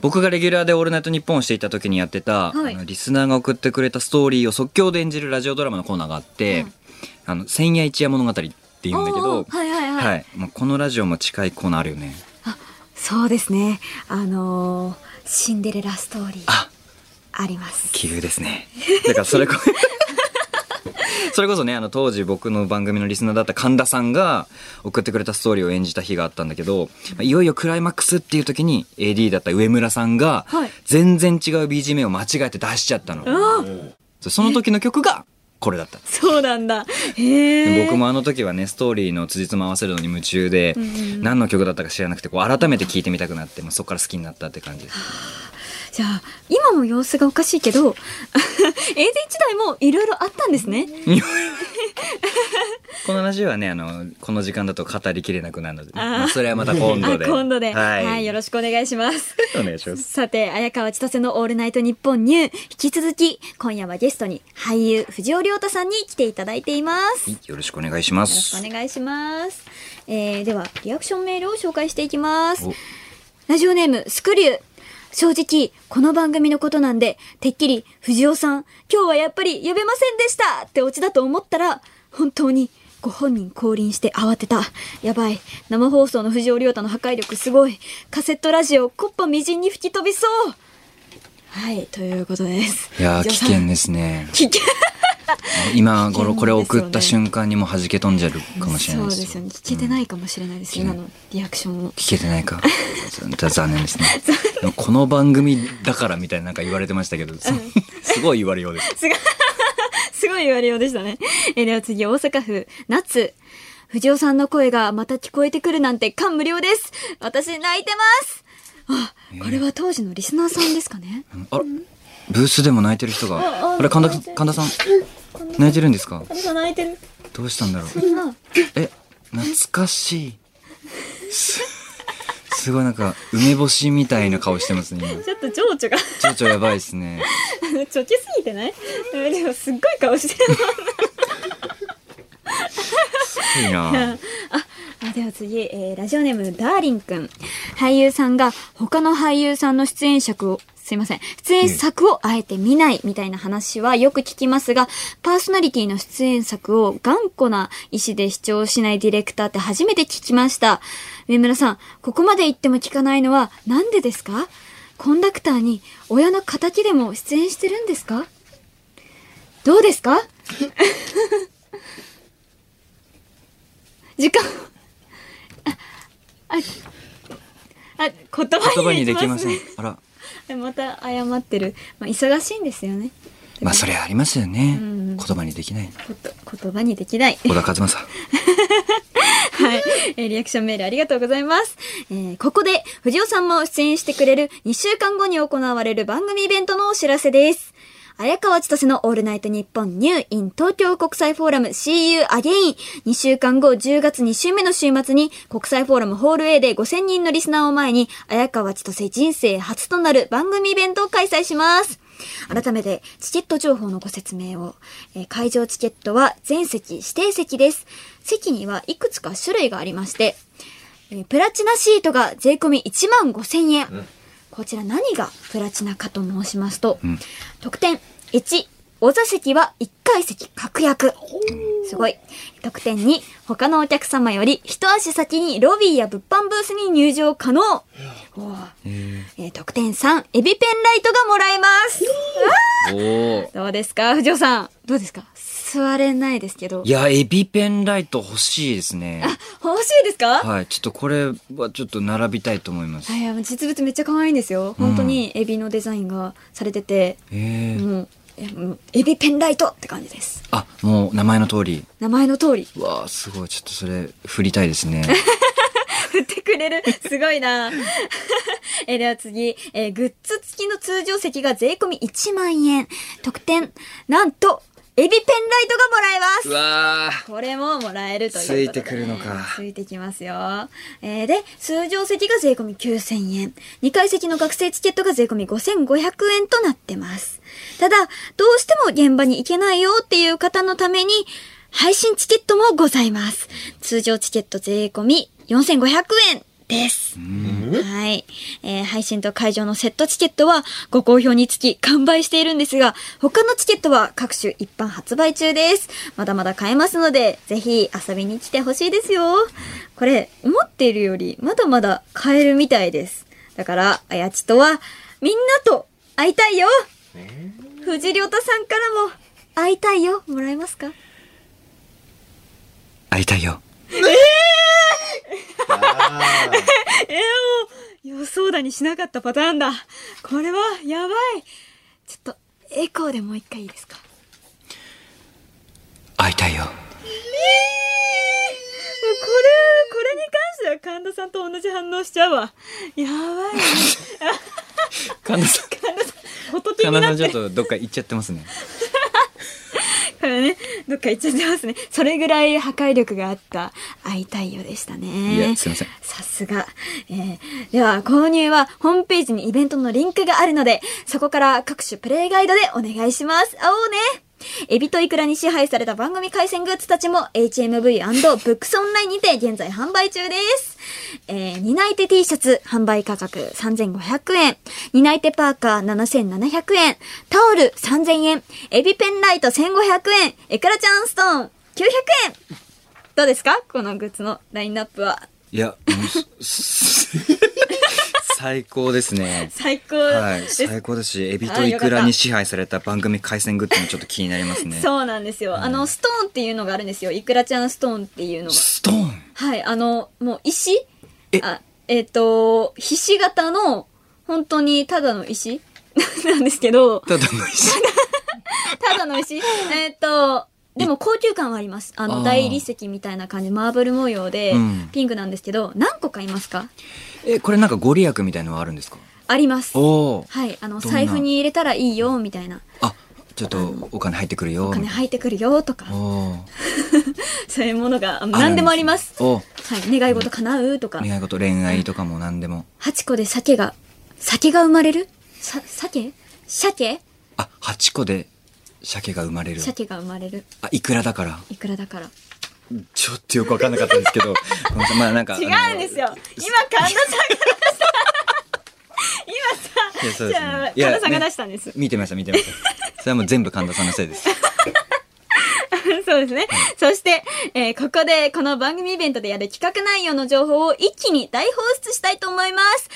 僕がレギュラーでオールナイトニッポンをしていた時にやってた、はいあのリスナーが送ってくれたストーリーを即興で演じるラジオドラマのコーナーがあって、あの、千夜一夜物語って言うんだけど、はいはいはいはい。もうこのラジオも近いコーナーあるよね。そうですね。あのーシンデレラストーリーあ、あります。奇遇ですね。だからそれこ、それこそね、あの当時僕の番組のリスナーだった神田さんが送ってくれたストーリーを演じた日があったんだけど、いよいよクライマックスっていう時に AD だった上村さんがはい全然違う BGM を間違えて出しちゃったの。その時の曲がこれだった。そうなんだ。僕もあの時はね、ストーリーの辻褄合わせるのに夢中で、何の曲だったか知らなくて、こう改めて聴いてみたくなって、もうそこから好きになったって感じです。じゃあ、今も様子がおかしいけど、AD 時代もいろいろあったんですね。このラジオはね、あの、この時間だと語りきれなくなるので、まあ、それはまた今度あ、で。今度で。は。はいい、よろしくお願いします。お願いします。さて、綾川千歳のオールナイトニッポンニュー。引き続き、今夜はゲストに俳優藤尾亮太さんに来ていただいています。よよろしくお願いしまろしす。くお願いします。えー、では、リアクションメールを紹介していきますお。ラジオネーム、スクリュー。正直、この番組のことなんで、てっきり、藤尾さん、今日はやっぱり呼べませんでしたってオチだと思ったら、本当に、ご本人降臨して慌てた。やばい。生放送の藤尾亮太の破壊力すごい。カセットラジオ、コッパみじんに吹き飛びそう。はい、ということです。いやー、危険ですね。危険。今頃これを送った瞬間にもう弾け飛んじゃうかもしれないですよ。そうですよね。聞けてないかもしれないです、今のリアクションも。聞けてないか。ざ 残念ですね。この番組だからみたいななんか言われてましたけど、そ すごい言われようです。すごい、すごい言われようでしたね。えーでは次、大阪府、夏。藤尾さんの声がまた聞こえてくるなんて感無量です。私泣いてます。あ、これは当時のリスナーさんですかね。あら、ブースでも泣いてる人が。あれ、神田、神田さん、泣いてるんですか？泣いてる。どうしたんだろう？あえ、懐かしい。す、すごいなんか、梅干しみたいな顔してますね、今。ちょっと情緒が、ちょちょやばいですね。ちょけすぎてない？うんでもすっごい顔してる。すごいな あ、あでは次、えーラジオネーム、ダーリンくん。俳優さんが他の俳優さんの出演作を、すいません。出演作をあえて見ないみたいな話はよく聞きますが、パーソナリティの出演作を頑固な意思で視聴しないディレクターって初めて聞きました。上村さん、ここまで言っても聞かないのはなんでですか？コンダクターに親の仇でも出演してるんですか？どうですか？時間、あ、あ、言葉にできません。。あら。また謝ってる。まあ、忙しいんですよね。まあ、それありますよね。うん言葉にできない。言葉にできない。小田和正。はい、えーリアクションメールありがとうございます。えーここで、藤尾さんも出演してくれる2週間後に行われる番組イベントのお知らせです。綾川千歳のオールナイトニッポンニュー in 東京国際フォーラム See You Again 2週間後10月2週目の週末に国際フォーラムホール A で5000人のリスナーを前に綾川千歳人生初となる番組イベントを開催します。改めて、チケット情報のご説明を。えー会場チケットは全席指定席です。席にはいくつか種類がありまして、えープラチナシートが税込み1万5千円。こちら何がプラチナかと申しますと、ん特典1、お座席は1階席確約。すごい。特典2、他のお客様より一足先にロビーや物販ブースに入場可能。えー特典3、エビペンライトがもらえます。どうですか？藤尾さん。どうですか？座れないですけどい。や、エビペンライト欲しいですね。欲しいですか？はい。ちょっとこれはちょっと並びたいと思います。いや、実物めっちゃ可愛いんですよ。本当にエビのデザインがされてて、えう、えもうエビペンライトって感じです。あ、もう名前の通り。名前の通り。うわあすごい。ちょっとそれ、振りたいですね。振ってくれる。すごいな。えーでは次、えーグッズ付きの通常席が税込み1万円。特典、なんと、エビペンライトがもらえますう。わあこれももらえるということで。ついてくるのかついてきますよ。えーで、通常席が税込み9000円。2階席の学生チケットが税込み5500円となってます。ただ、どうしても現場に行けないよっていう方のために、配信チケットもございます。通常チケット税込み4500円です。はい、えー配信と会場のセットチケットはご好評につき完売しているんですが、他のチケットは各種一般発売中です。まだまだ買えますので、ぜひ遊びに来てほしいですよ。これ、思っているよりまだまだ買えるみたいです。だから、あやちとは、みんなと会いたいよ藤良太さんからも、会いたいよもらえますか？会いたいよ。えー、もう、予想だにしなかったパターンだ。これは、やばい。ちょっと、エコーでもう一回いいですか？会いたいよ。もうこれ、これに関しては神田さんと同じ反応しちゃうわ。やばい。神田さん。神田さんちょっとどっか行っちゃってますね。これね、どっか行っちゃってますね。それぐらい破壊力があった、会いたいよでしたね。いや、すいません。さすが。えーでは、購入はホームページにイベントのリンクがあるので、そこから各種プレイガイドでお願いします。会おうねエビとイクラに支配された番組回線グッズたちも HMV& ブックスオンラインにて現在販売中です。えー、担い手 T シャツ販売価格3500円。担い手パーカー7700円。タオル3000円。エビペンライト1500円。エクラちゃんストーン900円。どうですか？このグッズのラインナップは。いや、最高ですね。最高はい。最高ですし、エビとイクラに支配された番組回線グッズもちょっと気になりますね。そうなんですよ。あの、ストーンっていうのがあるんですよ。イクラちゃんストーンっていうのが。ストーン？はい、あの、もう石？え？あ、えっ、と、ひし形の、本当にただの石？なんですけど、ただの石？ただの石？えっと、でも高級感はあります。あの、大理石みたいな感じ、マーブル模様でうん、ピンクなんですけど、何個買いますか？え、これなんかご利益みたいのはあるんですか？あります。はい、あの、財布に入れたらいいよ、みたいな。あ、ちょっとお金入ってくるよ。お金入ってくるよ、とか、そういうものが、あ何でもあります。おはい、願い事叶うとか。恋愛事、恋愛とかも何でも。8個で鮭が、鮭が生まれる？さ、鮭鮭？あ、8個で鮭が生まれる。鮭が生まれる。あ、いくらだから。いくらだから。ちょっとよくわかんなかったんですけど。まあなんか。違うんですよ。今、神田さんが出した。今さ、そうですね神田さんが出したんです。見てました、見てました。それはもう全部神田さんのせいです。そうですね。そして、えーここでこの番組イベントでやる企画内容の情報を一気に大放出したいと思います。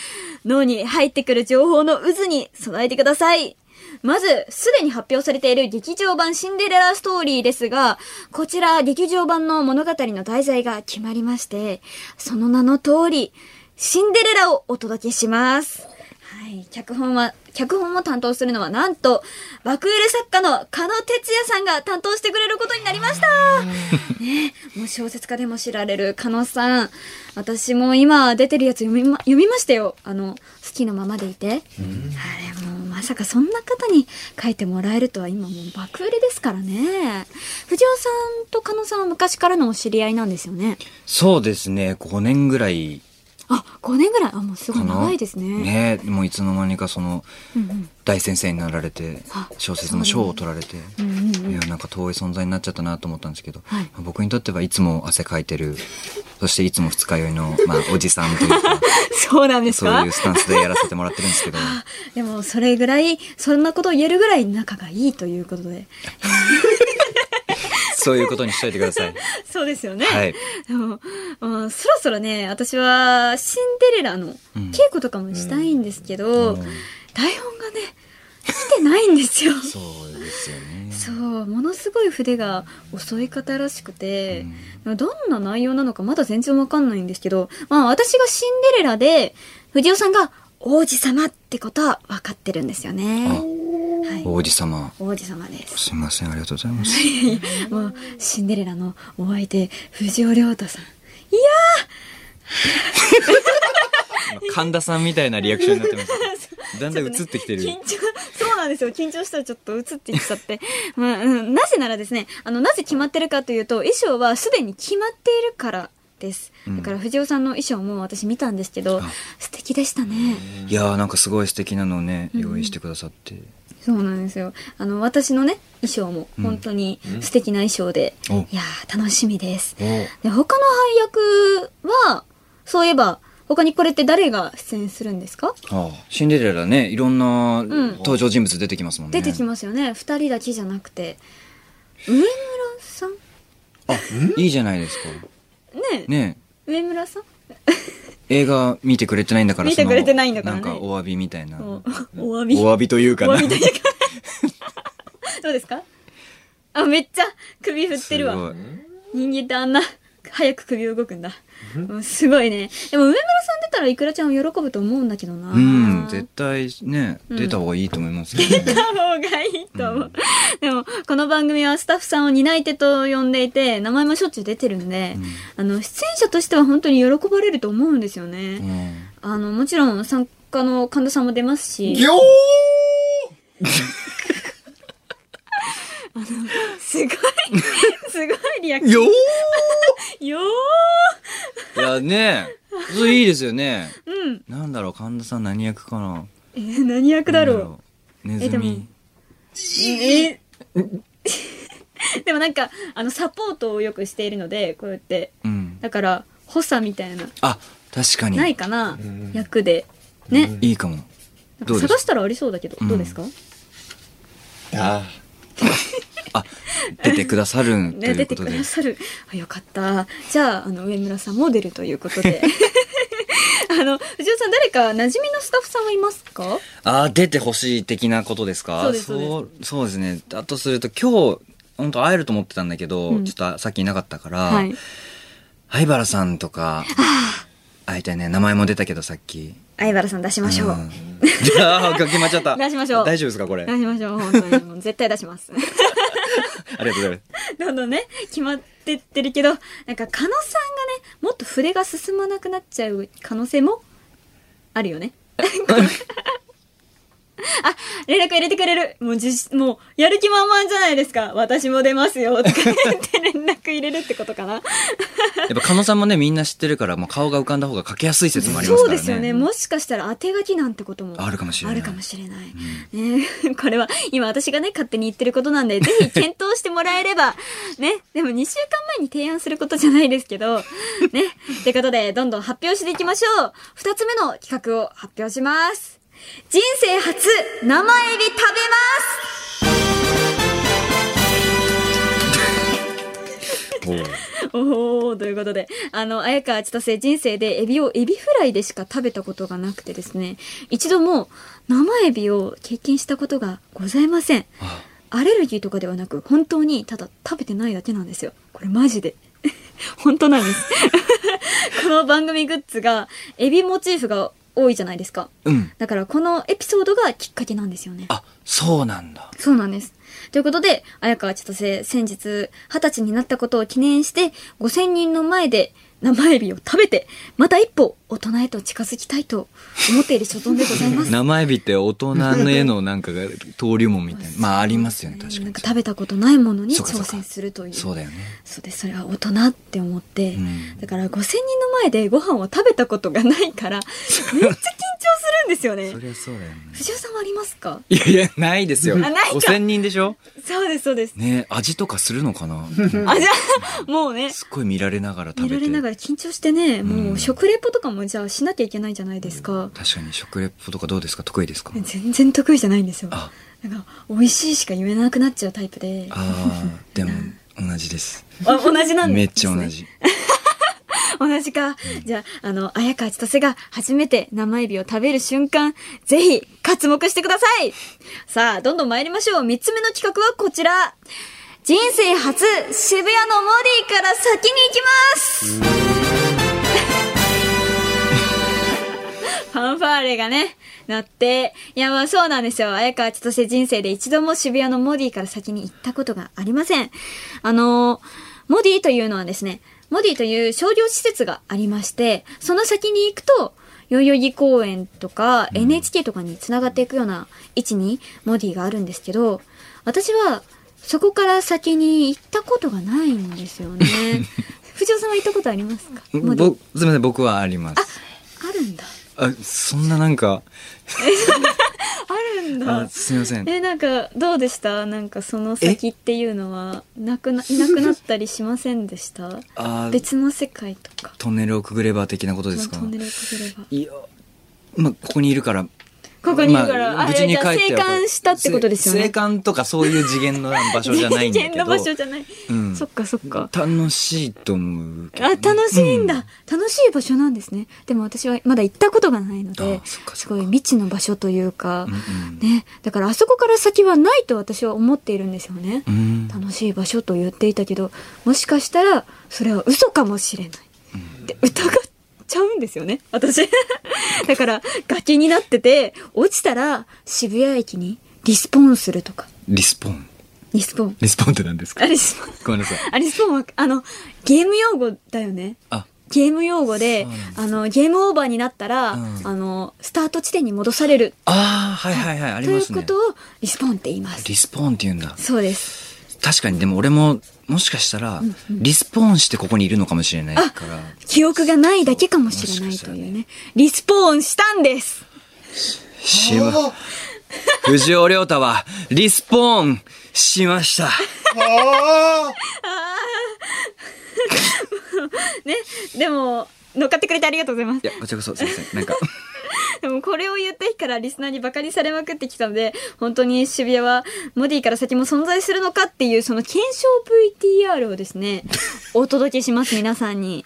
脳に入ってくる情報の渦に備えてください。まず、すでに発表されている劇場版シンデレラストーリーですが、こちら劇場版の物語の題材が決まりまして、その名の通り、シンデレラをお届けします。はい。脚本は、脚本を担当するのはなんと、爆売れ作家の加野哲也さんが担当してくれることになりました。ねえもう小説家でも知られる加野さん。私も今出てるやつ読みま、読みましたよ。あの、好きのままでいて。あれもうまさかそんな方に書いてもらえるとは今もう爆売れですからね。藤尾さんと加野さんは昔からのお知り合いなんですよね。そうですね、5年ぐらいあ、5年ぐらいあ、もうすごい。長いですね。ねもういつの間にかその、うんうん。大先生になられてあ、小説の賞を取られて、うんうんうんいや、なんか遠い存在になっちゃったなと思ったんですけど、はいまあ僕にとってはいつも汗かいてるそしていつも二日酔いの、まあ、おじさんというか、そうなんですか？そういうスタンスでやらせてもらってるんですけど、でも、それぐらい、そんなことを言えるぐらい仲がいいということで。そういうことにしといてください。そうですよね。はい。でも、まあそろそろね、私は、シンデレラの稽古とかもしたいんですけど、うん台本がね、来てないんですよ。そうですよね。そう、ものすごい筆が遅い方らしくて、どんな内容なのかまだ全然わかんないんですけど、まあ私がシンデレラで、藤尾さんが王子様ってことは分かってるんですよね。はい。王子様。王子様です。すいません、ありがとうございます。もう、シンデレラのお相手、藤尾亮太さん。いや 神田さんみたいなリアクションになってます。だんだん映ーってきてる。緊張、そうなんですよ。緊張したらちょっと映ってきちゃって。まあ、うん、なぜならですね、あの、なぜ決まってるかというと、衣装はすでに決まっているからです。うんだから藤尾さんの衣装も私見たんですけどあ、素敵でしたね。いやーなんかすごい素敵なのをね、うん用意してくださって。そうなんですよ。あの、私のね、衣装も本当に素敵な衣装で、おいやー、楽しみです。おで、他の配役は、そういえば、他にこれって誰が出演するんですか？ああシンデレラね、いろんなうん登場人物出てきますもんね。出てきますよね。二人だけじゃなくて。上村さん？あ、いいじゃないですか。ねえね上村さん？映画見てくれてないんだから見てくれてないんだからねなんかお詫びみたいな。お詫び。詫びというかな。お詫びというか。どうですか？あ、めっちゃ首振ってるわ。人間ってあんな、早く首動くんだ。うんすごいね。でも上村さん出たらいくらちゃんは喜ぶと思うんだけどな。うん、絶対ね、うん出た方がいいと思いますけどね。出た方がいいと思う。でも、この番組はスタッフさんを担い手と呼んでいて、名前もしょっちゅう出てるんで、あの、出演者としては本当に喜ばれると思うんですよね。うんあの、もちろん参加の神田さんも出ますし、ぎょすごい、すごいリアクーよション。よいやね、それいいですよね。ーうん。なんだろう、神田さん何役かな。えー何役だろう。ネズミ。え でもなんか、あの、サポートをよくしているので、こうやって。うん。だから、補佐みたいな、あ、確かに。ないかな、ん役で。ね。いいかも。どうです探したらありそうだけど、うんどうですか？ああ、出てくださるん とね、出てくいうことで。ださる。あ、よかった。じゃあ、あの、上村さんも出るということで。あの、藤尾さん、誰か馴染みのスタッフさんはいますか？あー出てほしい的なことですか？そうですそうですそうそうですね。だとすると今日、本当会えると思ってたんだけど、うんちょっとさっきいなかったから、はい。灰原さんとか、会いたいね。名前も出たけどさっき。相原さん出しましょう。ん あー 決まっちゃった。出しましょう大丈夫ですかこれ？あ出しましょう、本当に。もう絶対出します。りがとうございます。どんどんね、決まってってるけど、なんか、狩野さんがね、もっと筆が進まなくなっちゃう可能性もあるよね。あ、連絡入れてくれる。もう自信、もう、やる気満々じゃないですか。私も出ますよ。とか言って連絡入れるってことかな。やっぱ狩野さんもね、みんな知ってるから、もう顔が浮かんだ方が書きやすい説もありますそうからね。ですよね。もしかしたら当て書きなんてこともあるかもしれないあるかもしれない。ね、これは今私がね、勝手に言ってることなんで、ぜひ検討してもらえれば、ね、でも2週間前に提案することじゃないですけど、ね、ってことで、どんどん発表していきましょう。2つ目の企画を発表します。人生初、生エビ食べますおー、ということで、あの、綾川千歳人生でエビをエビフライでしか食べたことがなくてですね、一度も生エビを経験したことがございません。あアレルギーとかではなく、本当にただ食べてないだけなんですよ。これマジで。本当なんです。この番組グッズが、エビモチーフが多いじゃないですか。うん。だからこのエピソードがきっかけなんですよね。あ、そうなんだ。そうなんです。ということで、綾川千歳先日、二十歳になったことを記念して、5000人の前で生エビを食べて、また一歩大人へと近づきたいと思っている所存でございます。生エビって大人の絵のなんかが登竜門みたいな。まあありますよね、確かになんか。食べたことないものに挑戦するという。そうだよね。そうです。それは大人って思って、うんだから5000人の前でご飯を食べたことがないから、めっちゃ緊張するんですよねそ。りゃそうだよね。藤尾さんはありますか？いやいや、ないですよ。あないか5000人でしょ？そうです、そうです。ね味とかするのかな？あ、じゃあ、もうね、すっごい見られながら食べて。見られながら緊張してね、もうんう食レポとかもじゃあしなきゃいけないじゃないですか。確かに食レポとかどうですか？得意ですか？全然得意じゃないんですよ。あ、なんか、美味しいしか言えなくなっちゃうタイプで。あー でも同じです。あ同じなんです、ね、めっちゃ同。じ。同じか。じゃあ、あの、綾川千歳が初めて生エビを食べる瞬間、ぜひ、活目してくださいさあ、どんどん参りましょう。三つ目の企画はこちら。人生初、渋谷のモディから先に行きますファンファーレがね、なって。いや、まあそうなんですよ。綾川千歳人生で一度も渋谷のモディから先に行ったことがありません。あのーモディというのはですね、モディという商業施設がありまして、その先に行くと、代々木公園とか NHK とかに繋がっていくような位置にモディがあるんですけど、私はそこから先に行ったことがないんですよね。藤尾さんは行ったことありますか？モディぼすみません、僕はあります。あるんだ。あ、そんななんか、あるんだあ。すみません。え、なんか、どうでした？なんかその先っていうのは、なくな、いなくなったりしませんでした？あー別の世界とか。トンネルをくぐれば的なことですか？トンネルをくぐれば。いや、まあ、ここにいるから。ここにいるから、あま無事に帰って生還したってことですよね。生還とかそういう次元の場所じゃないんだけど。人間の場所じゃない。うんそっかそっか。楽しいと思うけどあ、ね、楽しいんだ、う楽しい場所なんですね。でも私はまだ行ったことがないのですごい未知の場所というか、うんうんね。だからあそこから先はないと私は思っているんですよね。うん楽しい場所と言っていたけど、もしかしたらそれは嘘かもしれない。って疑っちゃうんですよね、私。だから崖になってて、落ちたら渋谷駅にリスポーンするとか。リスポーン。リスポーン。リスポーンって何ですか？あ、リスポーン。ごめんなさい。あ、リスポーンは、あの、ゲーム用語だよね。あ、ゲーム用語であの、ゲームオーバーになったら、うんあの、スタート地点に戻される。あーはいはいはい、ありといますね。うことをリスポーンって言います。リスポーンって言うんだ。そうです。確かに、でも俺も、もしかしたら、リスポーンしてここにいるのかもしれないから。記憶がないだけかもしれないというね。リスポーンしたんです。しま、藤尾亮太は、リスポーンしました。あ ね。でも、乗っかってくれてありがとうございますい。や、こちらこそ、すいません。なんか、でもこれを言った日からリスナーにバカにされまくってきたので、本当に渋谷はモディから先も存在するのかっていうその検証 VTR をですね、お届けします、皆さんに。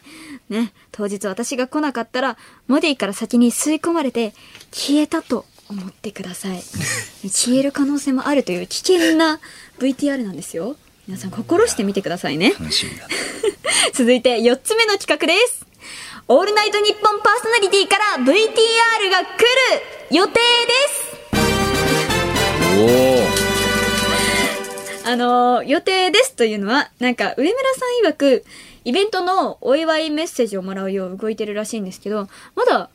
ね、当日私が来なかったら、モディから先に吸い込まれて消えたと思ってください。消える可能性もあるという危険な VTR なんですよ。皆さん心してみてくださいね。楽しみだな。続いて4つ目の企画です。オールナイトニッポンパーソナリティから VTR が来る予定です。おお。あのー予定ですというのは、なんか上村さん曰く、イベントのお祝いメッセージをもらうよう動いてるらしいんですけど、まだ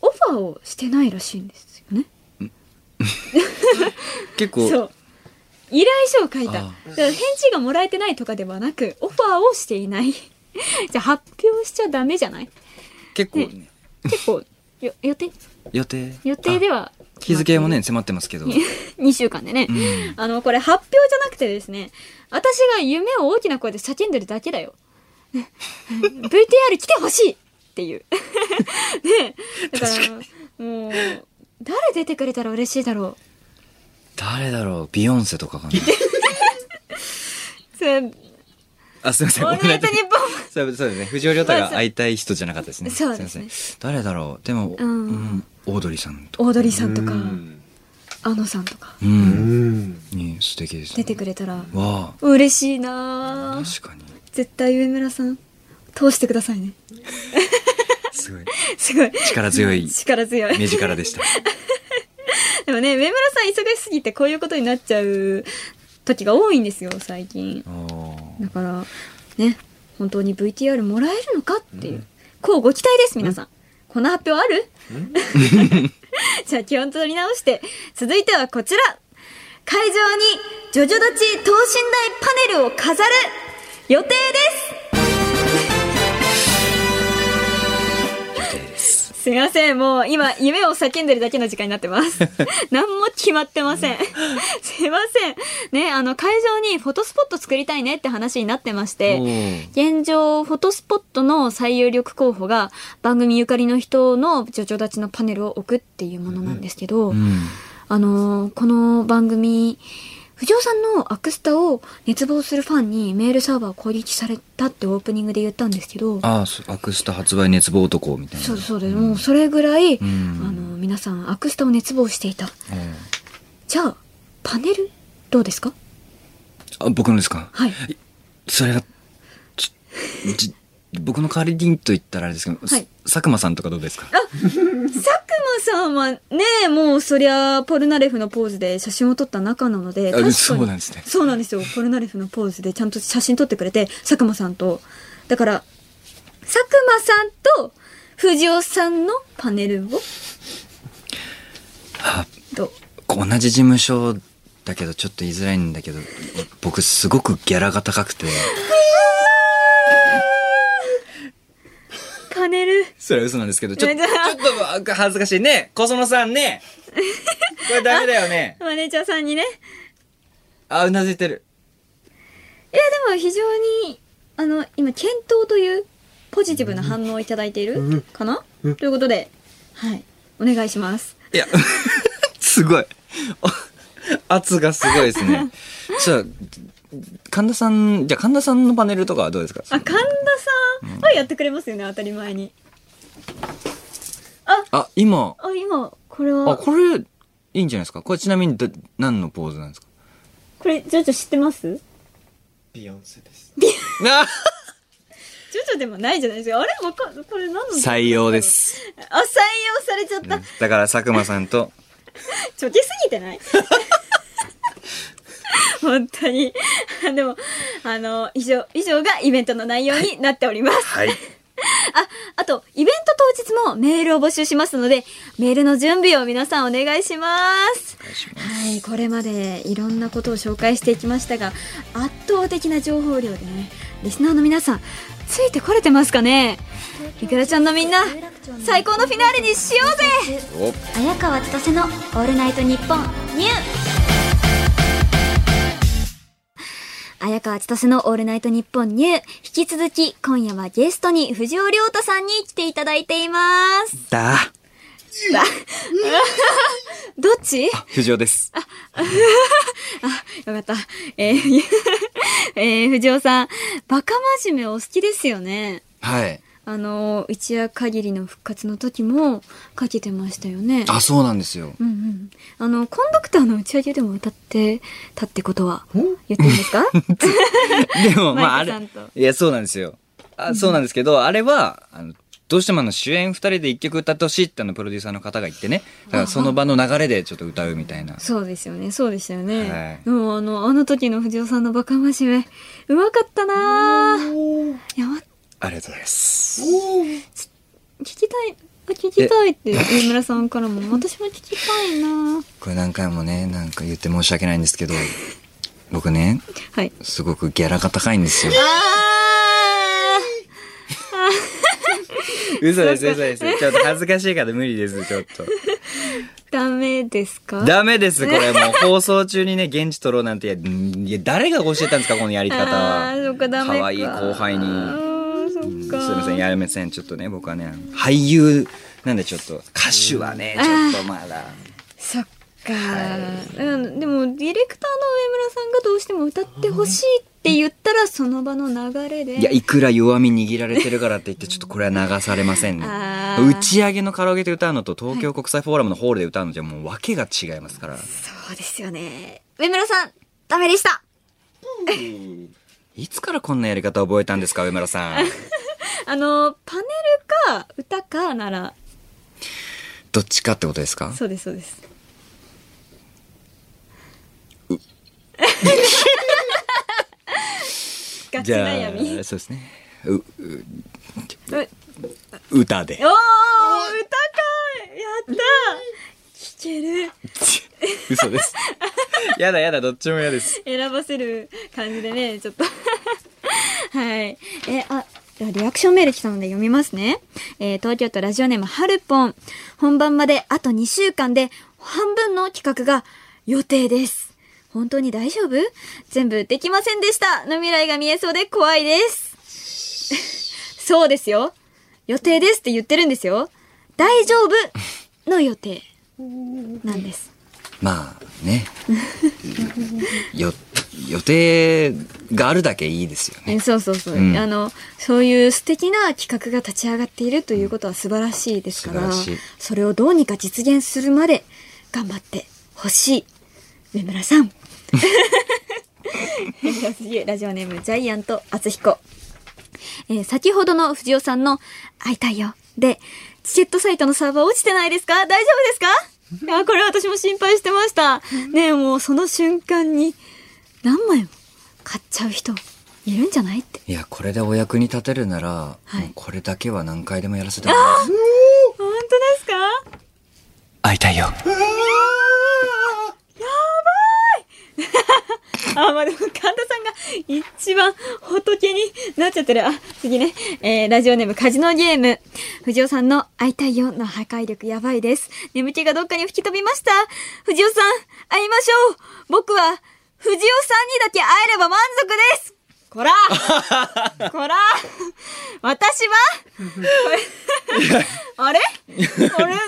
オファーをしてないらしいんですよね。結構、そう。依頼書を書いた。返事がもらえてないとかではなく、オファーをしていない。じゃあ発表しちゃダメじゃない？結構ね、結構、よ予定？予定。予定では。は日付もね、迫ってますけど。2週間でね、ん。あのこれ発表じゃなくてですね私が夢を大きな声で叫んでるだけだよ。ね VTR 来てほしいっていう。ね。だからもう誰出てくれたら嬉しいだろ誰だろう？ビヨンセとかかな。あ、すいません。ールナイトニッポンそうそうですね。藤尾亮太が会いたい人じゃなかったですね。そうですねいません。誰だろうでも、うんうんオードリーさんとか。オードリーさんとかうんあのさんとかう。うんん。ね素敵です、ね。出てくれたらわ嬉しいなあ、あ確かに。絶対上村さん通してくださいねすごい。すごい力強い 力強い目力でした。でもね、上村さん忙しすぎてこういうことになっちゃう時が多いんですよ、最近。おーだから、ね、本当に VTR もらえるのかっていう。こうご期待です、皆さん。この発表ある？じゃあ気を取り直して、続いてはこちら。会場にジョジョ立ち等身大パネルを飾る予定ですすいません、もう今夢を叫んでるだけの時間になってます。何も決まってません。すいません。ね、あの会場にフォトスポット作りたいねって話になってまして、現状、フォトスポットの最有力候補が番組ゆかりの人のジョジョ立ちのパネルを置くっていうものなんですけど、うん。あのーこの番組、藤尾さんのアクスタを熱望するファンにメールサーバーを攻撃されたってオープニングで言ったんですけど、ああ、アクスタ発売熱望男みたいな。そうそうです。もうそれぐらい、んあの、皆さんアクスタを熱望していた。うんじゃあ、パネル、どうですか？あ、僕のですか？はい。それが、ちじ僕の代わりにと言ったらあれですけど、はい佐久間さんとかどうですか？佐久間さんはね、もうそりゃ、ポルナレフのポーズで写真を撮った仲なので、あ確かに。そうなんですねそうなんですよ。ポルナレフのポーズでちゃんと写真撮ってくれて、佐久間さんと。だから、佐久間さんと藤尾さんのパネルを、あと、同じ事務所だけどちょっと言いづらいんだけど、僕すごくギャラが高くて。パネル。それは嘘なんですけど、ちょ ちょねじゃあっと恥ずかしいね。小園さんね。これダメだよね。マネージャーさんにね。あ、うなずいてる。いや、でも非常に、あの、今、検討というポジティブな反応をいただいているかな、ということで、はい。お願いします。いや、すごい。お圧がすごいですね。じゃあ、神田さん、じゃあ神田さんのパネルとかはどうですか？あ、神田さんはやってくれますよね、当たり前に。あ、今、あ、今、これあ、は、これ、いいんじゃないですか？これちなみにど何のポーズなんですか？これ、ジョジョ知ってます？ビヨンセです。あ ジョジョでもないじゃないですか。あれ？わかこれ何の採用で。す。あ、採用されちゃった。だから佐久間さんと、ちょけすぎてない本当に。あでも、あの、以上、以上がイベントの内容になっております。はい。あ、あと、イベント当日もメールを募集しますので、メールの準備を皆さんお願いします。はい、これまでいろんなことを紹介していきましたが、圧倒的な情報量でね、リスナーの皆さん、ついてこれてますかね？いくらちゃんのみんな、最高のフィナーレにしようぜお綾川千歳のオールナイトニッポンニュー綾川千歳のオールナイトニッポンニュー引き続き今夜はゲストに藤尾亮太さんに来ていただいています。だ。どっち？藤尾です。よかった。えー えー藤尾さん、バカ真面目お好きですよね。はい。あの、一夜限りの復活の時もかけてましたよね。あ、そうなんですよ。うんうん。あの、コンダクターの打ち上げでも歌ってたってことは言っていいんですか？でも、まあ、あれいや、そうなんですよ。あそうなんですけど、あれは、あの、どうしてもあの主演二人で一曲歌ってほしいってあのプロデューサーの方が言ってね。だからその場の流れでちょっと歌うみたいな。そうですよね、そうでしたよね。はいでもあの、あの時の藤尾さんのバカ真面目、うまかったなや、ま、ありがとうございます。聞きたい、あ聞きたいって、上村さんからも、私も聞きたいなぁ。これ何回もね、なんか言って申し訳ないんですけど、僕ね、はい。すごくギャラが高いんですよ。あ嘘です、嘘です。ちょっと恥ずかしいから無理です、ちょっと。ー、ダメですか？ダメです、これもう放送中にね、現地取ろうなんて、いや、誰が教えたんですか、このやり方は。か、ダメか。可愛い後輩に。か。すいません、やめません。ちょっとね、僕はね、俳優なんでちょっと、歌手はね、ちょっとまだ。そっか、うん、でもディレクターの上村さんがどうしても歌ってほしいって言ったらその場の流れでいや、いくら弱み握られてるからって言って、ちょっとこれは流されませんね打ち上げのカラオケで歌うのと東京国際フォーラムのホールで歌うのじゃもう訳が違いますから。そうですよね上村さんダメでしたいつからこんなやり方覚えたんですか、上村さん。あのパネルか歌かなら。どっちかってことですか？そうですそうです。ガチ悩み。あ、そうですね。う、う。う歌で。おー歌かやった聞ける。嘘です。やだやだどっちも嫌です。選ばせる感じでね、ちょっと。はい。え、あ、ではリアクションメール来たので読みますね。えー東京都ラジオネームはるぽん。本番まであと2週間で半分の企画が予定です。本当に大丈夫？全部できませんでしたの未来が見えそうで怖いです。そうですよ。予定ですって言ってるんですよ。大丈夫の予定なんです。まあね よ予定があるだけいいですよね。えそうそうそう、うん。あのそういう素敵な企画が立ち上がっているということは素晴らしいですから、それをどうにか実現するまで頑張ってほしい。上村さん。ラジオネームジャイアント厚彦。えー先ほどの藤尾さんの「会いたいよ」でチケットサイトのサーバー落ちてないですか？大丈夫ですか？いやこれ私も心配してました。ねえもうその瞬間に何枚も買っちゃう人いるんじゃないっていやこれでお役に立てるなら、はいもうこれだけは何回でもやらせてもらいます本当ですか？会いたいよ あ、まあ、でも、神田さんが一番仏になっちゃってる。あ、次ね。えー、ラジオネームカジノゲーム。藤尾さんの会いたいよの破壊力やばいです。眠気がどっかに吹き飛びました。藤尾さん、会いましょう。僕は、藤尾さんにだけ会えれば満足です。こら こら私は？これ？あれ？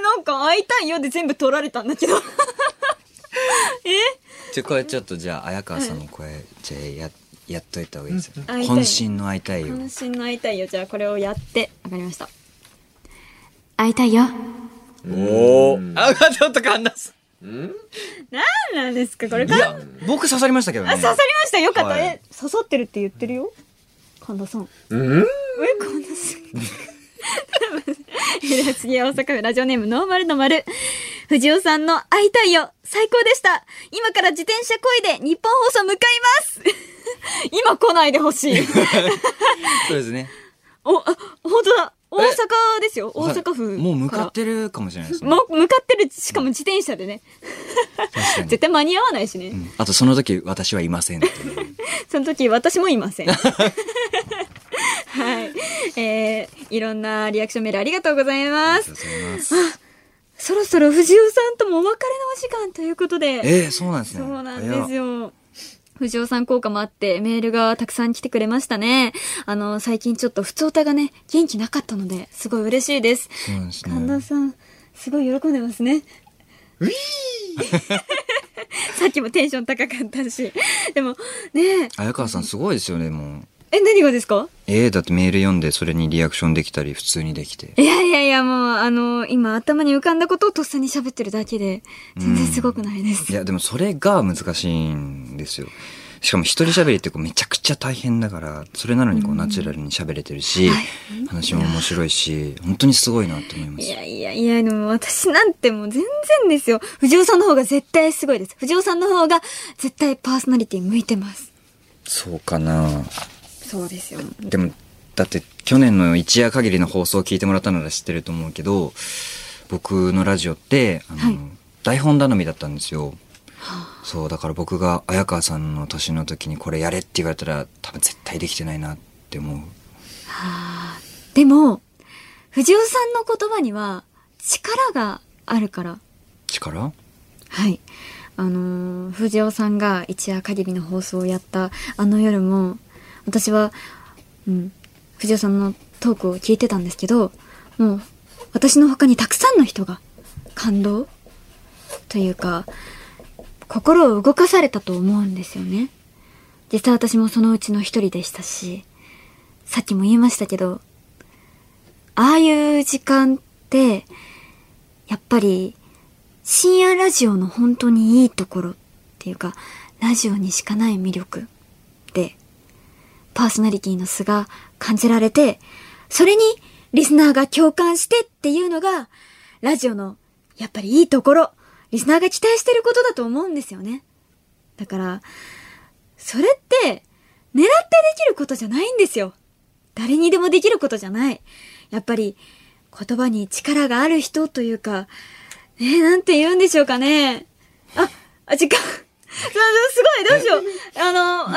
なんか会いたいよで全部取られたんだけど。え？ちょこれちょっとじゃあ綾川さんの声、じゃあややっといた方がいいですよ、会いたい渾身の会いたいよ渾身の会いたいよ。じゃあこれをやって。わかりました。会いたいよ。おおあちょっと神田さなん？なんですか？これんいか？や僕刺さりましたけどねあ、刺さりました？よかった。はいえ、刺さってるって言ってるよ？神田さん。うん？え、神田さん。では 次は大阪府ラジオネームノーマルの丸。藤尾さんの会いたいよ。最高でした。今から自転車こいで日本放送向かいます。今来ないでほしい。そうですねお、あ、本当だ。大阪ですよ。大はい阪府。もう向かってるかもしれないですねもう向かってる、しかも自転車でね。絶対間に合わないしね。うんあとその時私はいません その時私もいません。はい。えー、いろんなリアクションメールありがとうございます。ございますそろそろ藤尾さんともお別れのお時間ということで。えー、そうなんですねそうなんですよ。藤尾さん効果もあってメールがたくさん来てくれましたね。あの、最近ちょっと普通歌がね、元気なかったので、すごい嬉しいです。ですね神田さん、すごい喜んでますね。さっきもテンション高かったし。でも、ねえ、綾川さんすごいですよねもうえ、何がですか？えー、だってメール読んでそれにリアクションできたり普通にできていやいやいや、もう、あの、今頭に浮かんだことをとっさに喋ってるだけで、全然すごくないです。いやでもそれが難しいんですよしかも一人喋りってこうめちゃくちゃ大変だからそれなのにこうナチュラルに喋れてるし、話も面白いし本当にすごいなと思いますいやいやいや、でも私なんてもう全然ですよ。藤尾さんの方が絶対すごいです。藤尾さんの方が絶対パーソナリティ向いてます。そうかなそうですよ。でもだって去年の一夜限りの放送を聞いてもらったなら知ってると思うけど僕のラジオってあの、はい台本頼みだったんですよそうだから僕が綾川さんの年の時にこれやれって言われたら多分絶対できてないなって思うでも、藤尾さんの言葉には力があるから。力？はい。あのー藤尾さんが一夜限りの放送をやったあの夜も、私は、うん、藤尾さんのトークを聞いてたんですけど、もう、私の他にたくさんの人が感動というか、心を動かされたと思うんですよね。実際私もそのうちの一人でしたし、さっきも言いましたけど、ああいう時間って、やっぱり、深夜ラジオの本当にいいところっていうか、ラジオにしかない魅力、パーソナリティの素が感じられて、それにリスナーが共感してっていうのが、ラジオのやっぱりいいところ、リスナーが期待してることだと思うんですよね。だから、それって、狙ってできることじゃないんですよ。誰にでもできることじゃない。やっぱり、言葉に力がある人というか、えー、なんて言うんでしょうかね。あ、あ、時間。すごい、どうしよう。あの、私の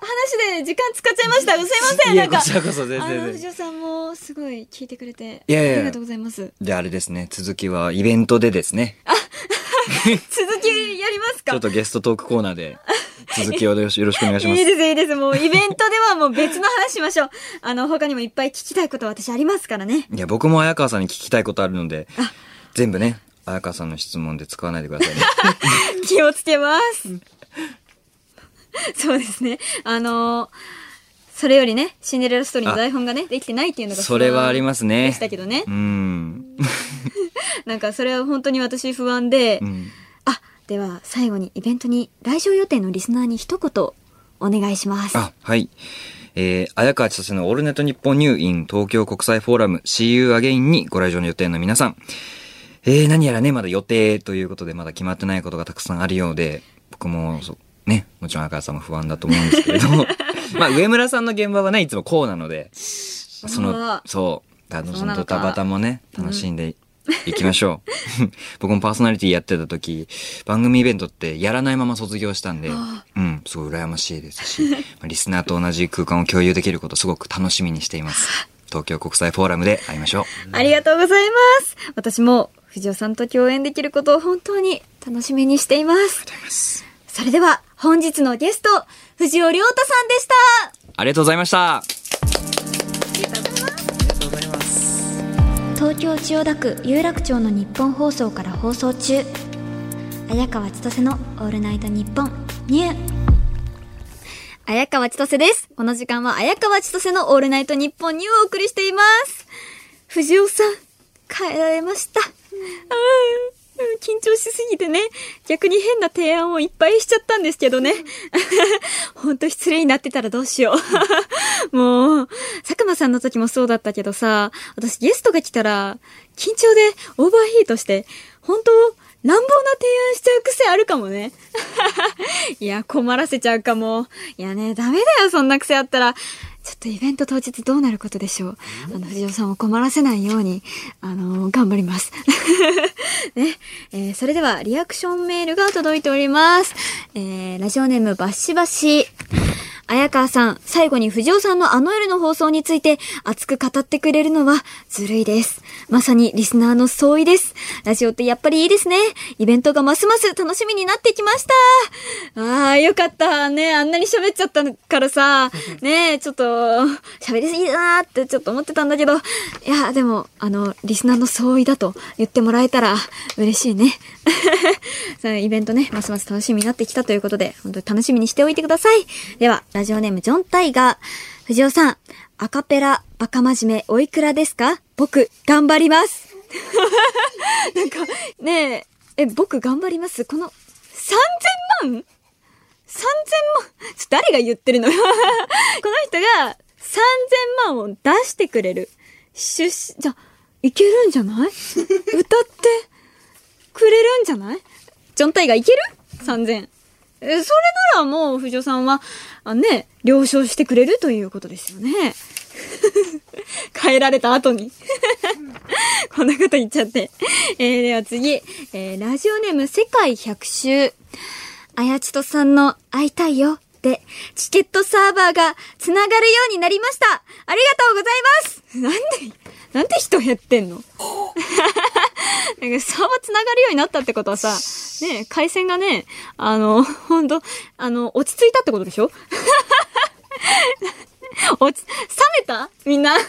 話で時間使っちゃいました。すいません、なんか。こちらこそ全然あの、藤尾さんもすごい聞いてくれて。いやいやありがとうございます。で、あれですね、続きはイベントでですね、続きやりますか？ちょっとゲストトークコーナーで続きをよろしよろしくお願いします。いいです、いいです。もうイベントではもう別の話しましょう。あの、他にもいっぱい聞きたいこと私ありますからね。いや、僕も綾川さんに聞きたいことあるので、全部ね、綾川さんの質問で使わないでくださいね。気をつけます。そうですね。あのそれよりね、シンデレラストーリーの台本がね、できてないっていうのがそれはありますね。でしたけどねう。ん。なんかそれは本当に私不安で、うん。あ、では最後にイベントに来場予定のリスナーに一言お願いします。あ、はい。えー、綾川千歳のオールネット日本ニューイン東京国際フォーラム See You Again にご来場の予定の皆さん。えー、何やらね、まだ予定ということでまだ決まってないことがたくさんあるようで、僕も、そう、ね、もちろん綾川さんも不安だと思うんですけれども、まあ、上村さんの現場はね、いつもこうなので、その、そう、あの、そのドタバタもね、楽しんでいきましょう。僕もパーソナリティやってた時、番組イベントってやらないまま卒業したんで、うん、すごい羨ましいですし、まあリスナーと同じ空間を共有できることすごく楽しみにしています。東京国際フォーラムで会いましょう。ありがとうございます。私も藤尾さんと共演できることを本当に楽しみにしています。それでは本日のゲスト、藤尾亮太さんでした。ありがとうございました。東京千代田区有楽町の日本放送から放送中綾川千歳の「オールナイトニッポンニュー」綾川千歳ですこの時間は綾川千歳の「オールナイトニッポンニュー」をお送りしています藤尾さん帰られました緊張しすぎてね、逆に変な提案をいっぱいしちゃったんですけどね。ほんと失礼になってたらどうしよう。もう、佐久間さんの時もそうだったけどさ、私ゲストが来たら、緊張でオーバーヒートして、本当乱暴な提案しちゃう癖あるかもね。いや、困らせちゃうかも。いやね、ダメだよ、そんな癖あったら。ちょっとイベント当日どうなることでしょう？あの、藤尾さんを困らせないように、あの頑張ります。ね、えーそれではリアクションメールが届いております。えーラジオネームバッシバシ。綾川さん、最後に藤尾さんのあの夜の放送について熱く語ってくれるのはずるいです。まさにリスナーの相違です。ラジオってやっぱりいいですね。イベントがますます楽しみになってきました。あー、よかった。ね、あんなに喋っちゃったからさ、ね、ちょっと喋りすぎだなってちょっと思ってたんだけど、いや、でも、あの、リスナーの相違だと言ってもらえたら嬉しいね。さあイベントね、ますます楽しみになってきたということで、本当に楽しみにしておいてください。では、ラジオネームジョンタイガー。藤尾さん、アカペラ、バカ真面目、おいくらですか？僕、頑張ります。なんか、ねえ、え、僕頑張ります？この、3000万 ?3000 万？誰が言ってるの？よ この人が3000万を出してくれる。出資、じゃ、いけるんじゃない？歌ってくれるんじゃない？ジョンタイがいける ?3000。それならもう、藤尾さんは、ね、了承してくれるということですよね。変えられた後に。こんなこと言っちゃって。え、では次。えー、ラジオネーム世界百周。あやちとさんの会いたいよで、チケットサーバーが繋がるようになりました。ありがとうございます なんで、なんで人減ってんの？なんかサーバー繋がるようになったってことはさ、ね、回線がね、あの、ほんと、あの、落ち着いたってことでしょ？落ち、冷めた？みんな？冷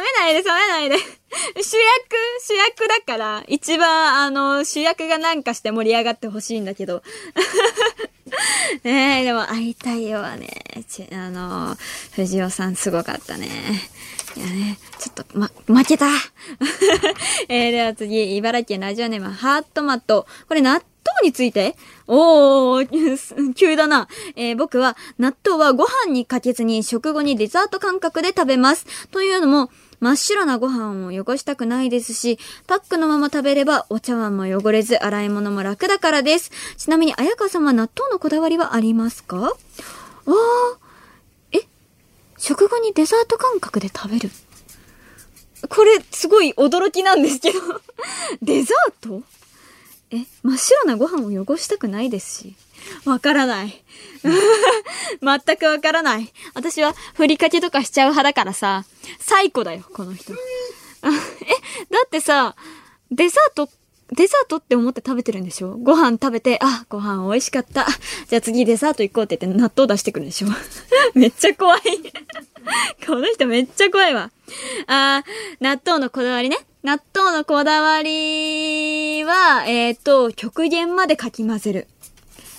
めないで冷めないで。主役、主役だから、一番、あの、主役がなんかして盛り上がってほしいんだけど。ねえ、でも会いたいよはね、あの、藤尾さんすごかったね。いやね、ちょっと、ま、負けた えー、では次、茨城県ラジオネーム、ハートマット。これ納豆について？おー、急だな。えー僕は納豆はご飯にかけずに食後にデザート感覚で食べます。というのも、真っ白なご飯を汚したくないですし、パックのまま食べればお茶碗も汚れず洗い物も楽だからです。ちなみに、綾川さんは納豆のこだわりはありますか？あー、食後にデザート感覚で食べる？これすごい驚きなんですけど。デザート？え、真っ白なご飯を汚したくないですし。わからない。全くわからない。私はふりかけとかしちゃう派だからさ、最高だよ、この人。あ え、だってさ、デザート、デザートって思って食べてるんでしょ？ご飯食べて、あ、ご飯美味しかった。じゃあ次デザート行こうって言って納豆出してくるんでしょ？めっちゃ怖い。この人めっちゃ怖いわ。あー、納豆のこだわりね。納豆のこだわりは、えっ、と、極限までかき混ぜる。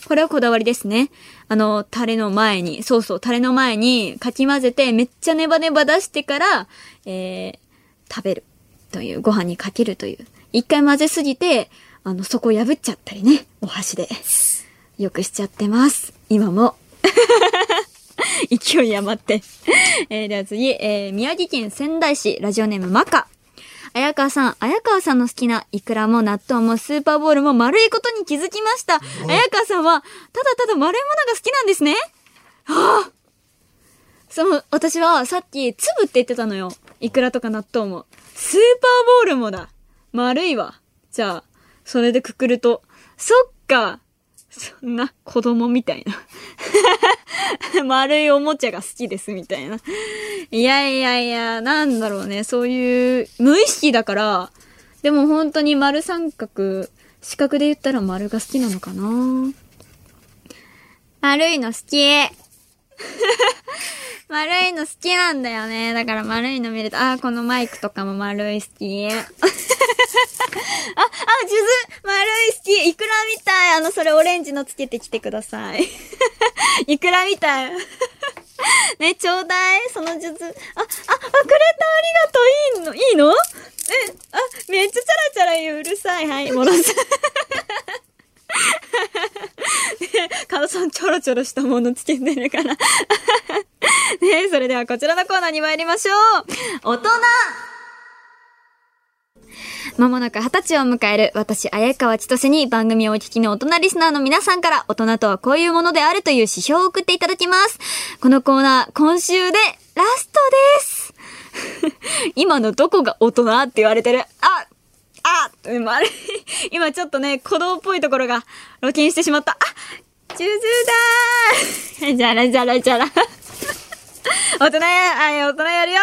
これはこだわりですね。あの、タレの前に、そうそう、タレの前にかき混ぜて、めっちゃネバネバ出してから、えー、食べる。という、ご飯にかけるという。一回混ぜすぎて、あの、底破っちゃったりね、お箸で。よくしちゃってます。今も。勢い余って。えー、では次、えー、宮城県仙台市、ラジオネームマカ。綾川さん、綾川さんの好きなイクラも納豆もスーパーボールも丸いことに気づきました。綾川さんは、ただただ丸いものが好きなんですね。はあその、私はさっき、粒って言ってたのよ。イクラとか納豆も。スーパーボールもだ。丸いわ。じゃあ、それでくくると。そっか。そんな子供みたいな。丸いおもちゃが好きですみたいな。いやいやいや、なんだろうね。そういう、無意識だから、でも本当に丸三角、四角で言ったら丸が好きなのかな丸いの好き。丸いの好きなんだよね。だから丸いの見ると、あー、このマイクとかも丸い好き。あ、あ、数珠丸い好きイクラみたいあの、それオレンジのつけてきてください。イクラみたい。ね、ちょうだいその数珠。あ、あ、あ、くれたありがとういいの？いいの？え、あ、めっちゃチャラチャラ言う。うるさい。はい、戻す。カドさんちょろちょろしたものつけてるから。ねそれではこちらのコーナーに参りましょう。大人まもなく二十歳を迎える私、綾川千歳に番組をお聞きの大人リスナーの皆さんから大人とはこういうものであるという指標を送っていただきます。このコーナー、今週でラストです。今のどこが大人って言われてる？ああ丸い。今ちょっとね、子供っぽいところが露見してしまった。あジュズだーじゃらじゃらじゃら。大人や、大人やるよ。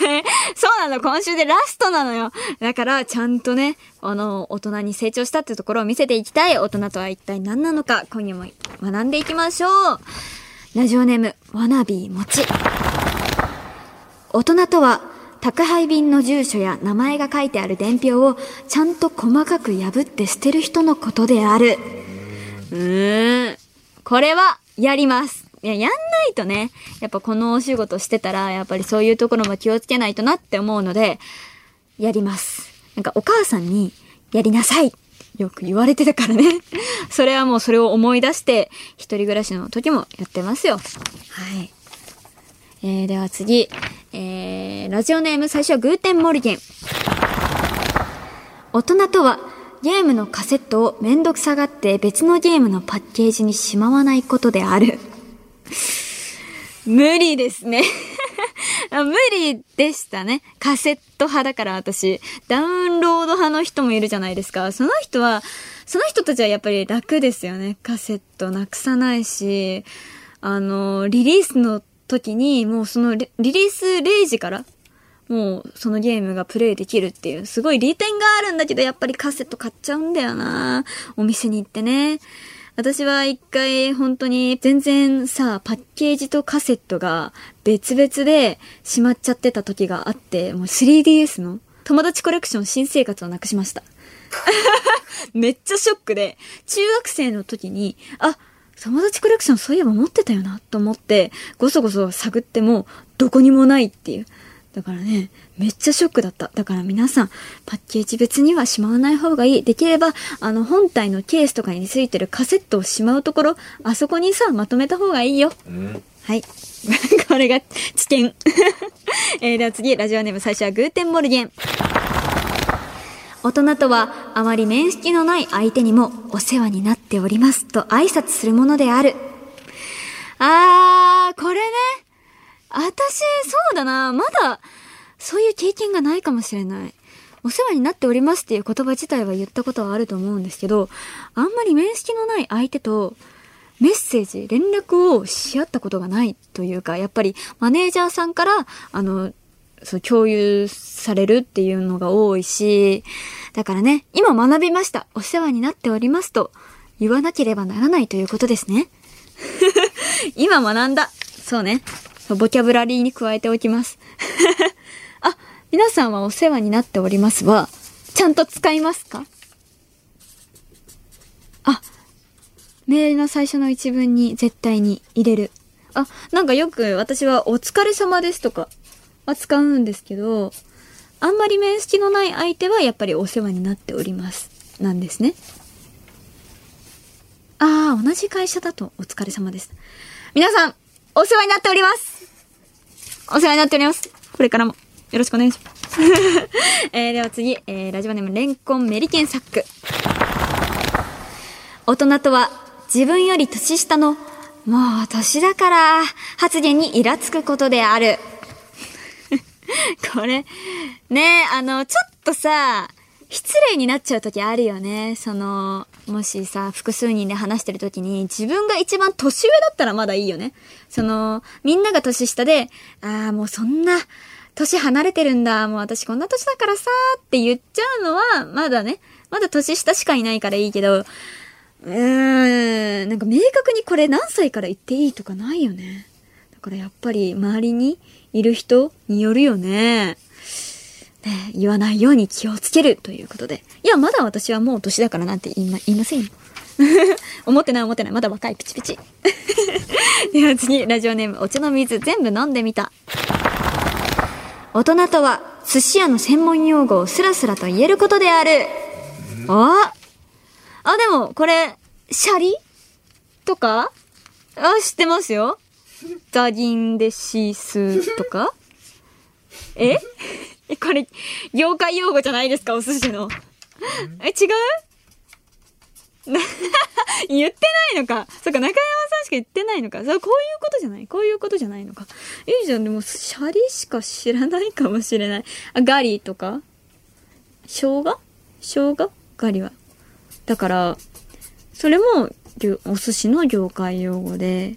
そうなの、今週でラストなのよ。だから、ちゃんとね、あの、大人に成長したってところを見せていきたい。大人とは一体何なのか、今夜も学んでいきましょう。ラジオネーム、わなびもち。大人とは、宅配便の住所や名前が書いてある伝票をちゃんと細かく破って捨てる人のことである。うーん。これは、やります。いや、やんないとね、やっぱこのお仕事してたら、やっぱりそういうところも気をつけないとなって思うので、やります。なんかお母さんに、やりなさいよく言われてたからね。それはもうそれを思い出して、一人暮らしの時もやってますよ。はい。えー、では次。えー、ラジオネーム最初はグーテンモルゲン。大人とは、ゲームのカセットをめんどくさがって別のゲームのパッケージにしまわないことである。無理ですね。無理でしたね。カセット派だから私。ダウンロード派の人もいるじゃないですか。その人は、その人たちはやっぱり楽ですよね。カセットなくさないし、あの、リリースの時にもうそのリリース0時からもうそのゲームがプレイできるっていう、すごい利点があるんだけど、やっぱりカセット買っちゃうんだよなお店に行ってね。私は一回本当に全然さ、パッケージとカセットが別々でしまっちゃってた時があって、もう 3DS の友達コレクション新生活をなくしました。めっちゃショックで、中学生の時に、あ、友達コレクションそういえば持ってたよなと思って、ごそごそ探ってもどこにもないっていう。だからね、めっちゃショックだった。だから皆さん、パッケージ別にはしまわない方がいい。できれば、あの、本体のケースとかについてるカセットをしまうところ、あそこにさ、まとめた方がいいよ。はい。これが知見。えー、では次、ラジオネーム最初はグーテンモルゲン。大人とは、あまり面識のない相手にも、お世話になっておりますと挨拶するものである。あー、これね。私、そうだな。まだ、そういう経験がないかもしれない。お世話になっておりますっていう言葉自体は言ったことはあると思うんですけど、あんまり面識のない相手とメッセージ、連絡をし合ったことがないというか、やっぱりマネージャーさんから、あの、そう、共有されるっていうのが多いし、だからね、今学びました。お世話になっておりますと言わなければならないということですね。今学んだ。そうね。ボキャブラリーに加えておきます。あ、皆さんはお世話になっておりますは、ちゃんと使いますか？あ、メールの最初の一文に絶対に入れる。あ、なんかよく私はお疲れ様ですとかは使うんですけど、あんまり面識のない相手はやっぱりお世話になっております。なんですね。ああ、同じ会社だとお疲れ様です。皆さん、お世話になっておりますお世話になっております。これからもよろしくお願いします。えー、では次、えー、ラジオネームレンコンメリケンサック。大人とは自分より年下のもう年だから発言にイラつくことである。これ、ねあの、ちょっとさ、失礼になっちゃう時あるよね。その、もしさ、複数人で話してる時に、自分が一番年上だったらまだいいよね。その、みんなが年下で、ああ、もうそんな、年離れてるんだ。もう私こんな年だからさって言っちゃうのは、まだね、まだ年下しかいないからいいけど、うーん、なんか明確にこれ何歳から言っていいとかないよね。だからやっぱり周りにいる人によるよね。ね言わないように気をつけるということで。いや、まだ私はもう年だからなんて言いま、言いませんよ。思ってない思ってない。まだ若い。ピチピチ。では次、ラジオネーム、お茶の水全部飲んでみた。大人とは、寿司屋の専門用語をスラスラと言えることである。ああ、でも、これ、シャリ？とか？あ、知ってますよ。ザギンデシスとか？え？え、これ、業界用語じゃないですか、お寿司の。え、違う？な 言ってないのか？そっか、中山さんしか言ってないのか？それこういうことじゃない？こういうことじゃないのか？いいじゃん。でも、シャリしか知らないかもしれない。あ、ガリとか？生姜？生姜？ガリは。だから、それも、お寿司の業界用語で、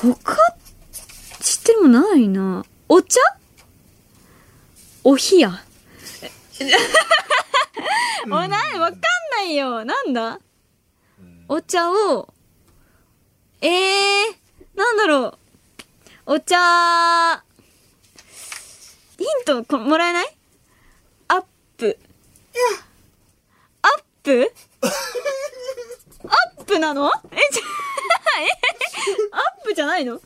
他、知ってるもんないな。お茶？お冷や。お、な、わかんないよ。なんだ？お茶を、えー、なんだろう。お茶、ヒントこもらえない？アップ。アップ？アップなの？え、ちょ、え アップじゃないの？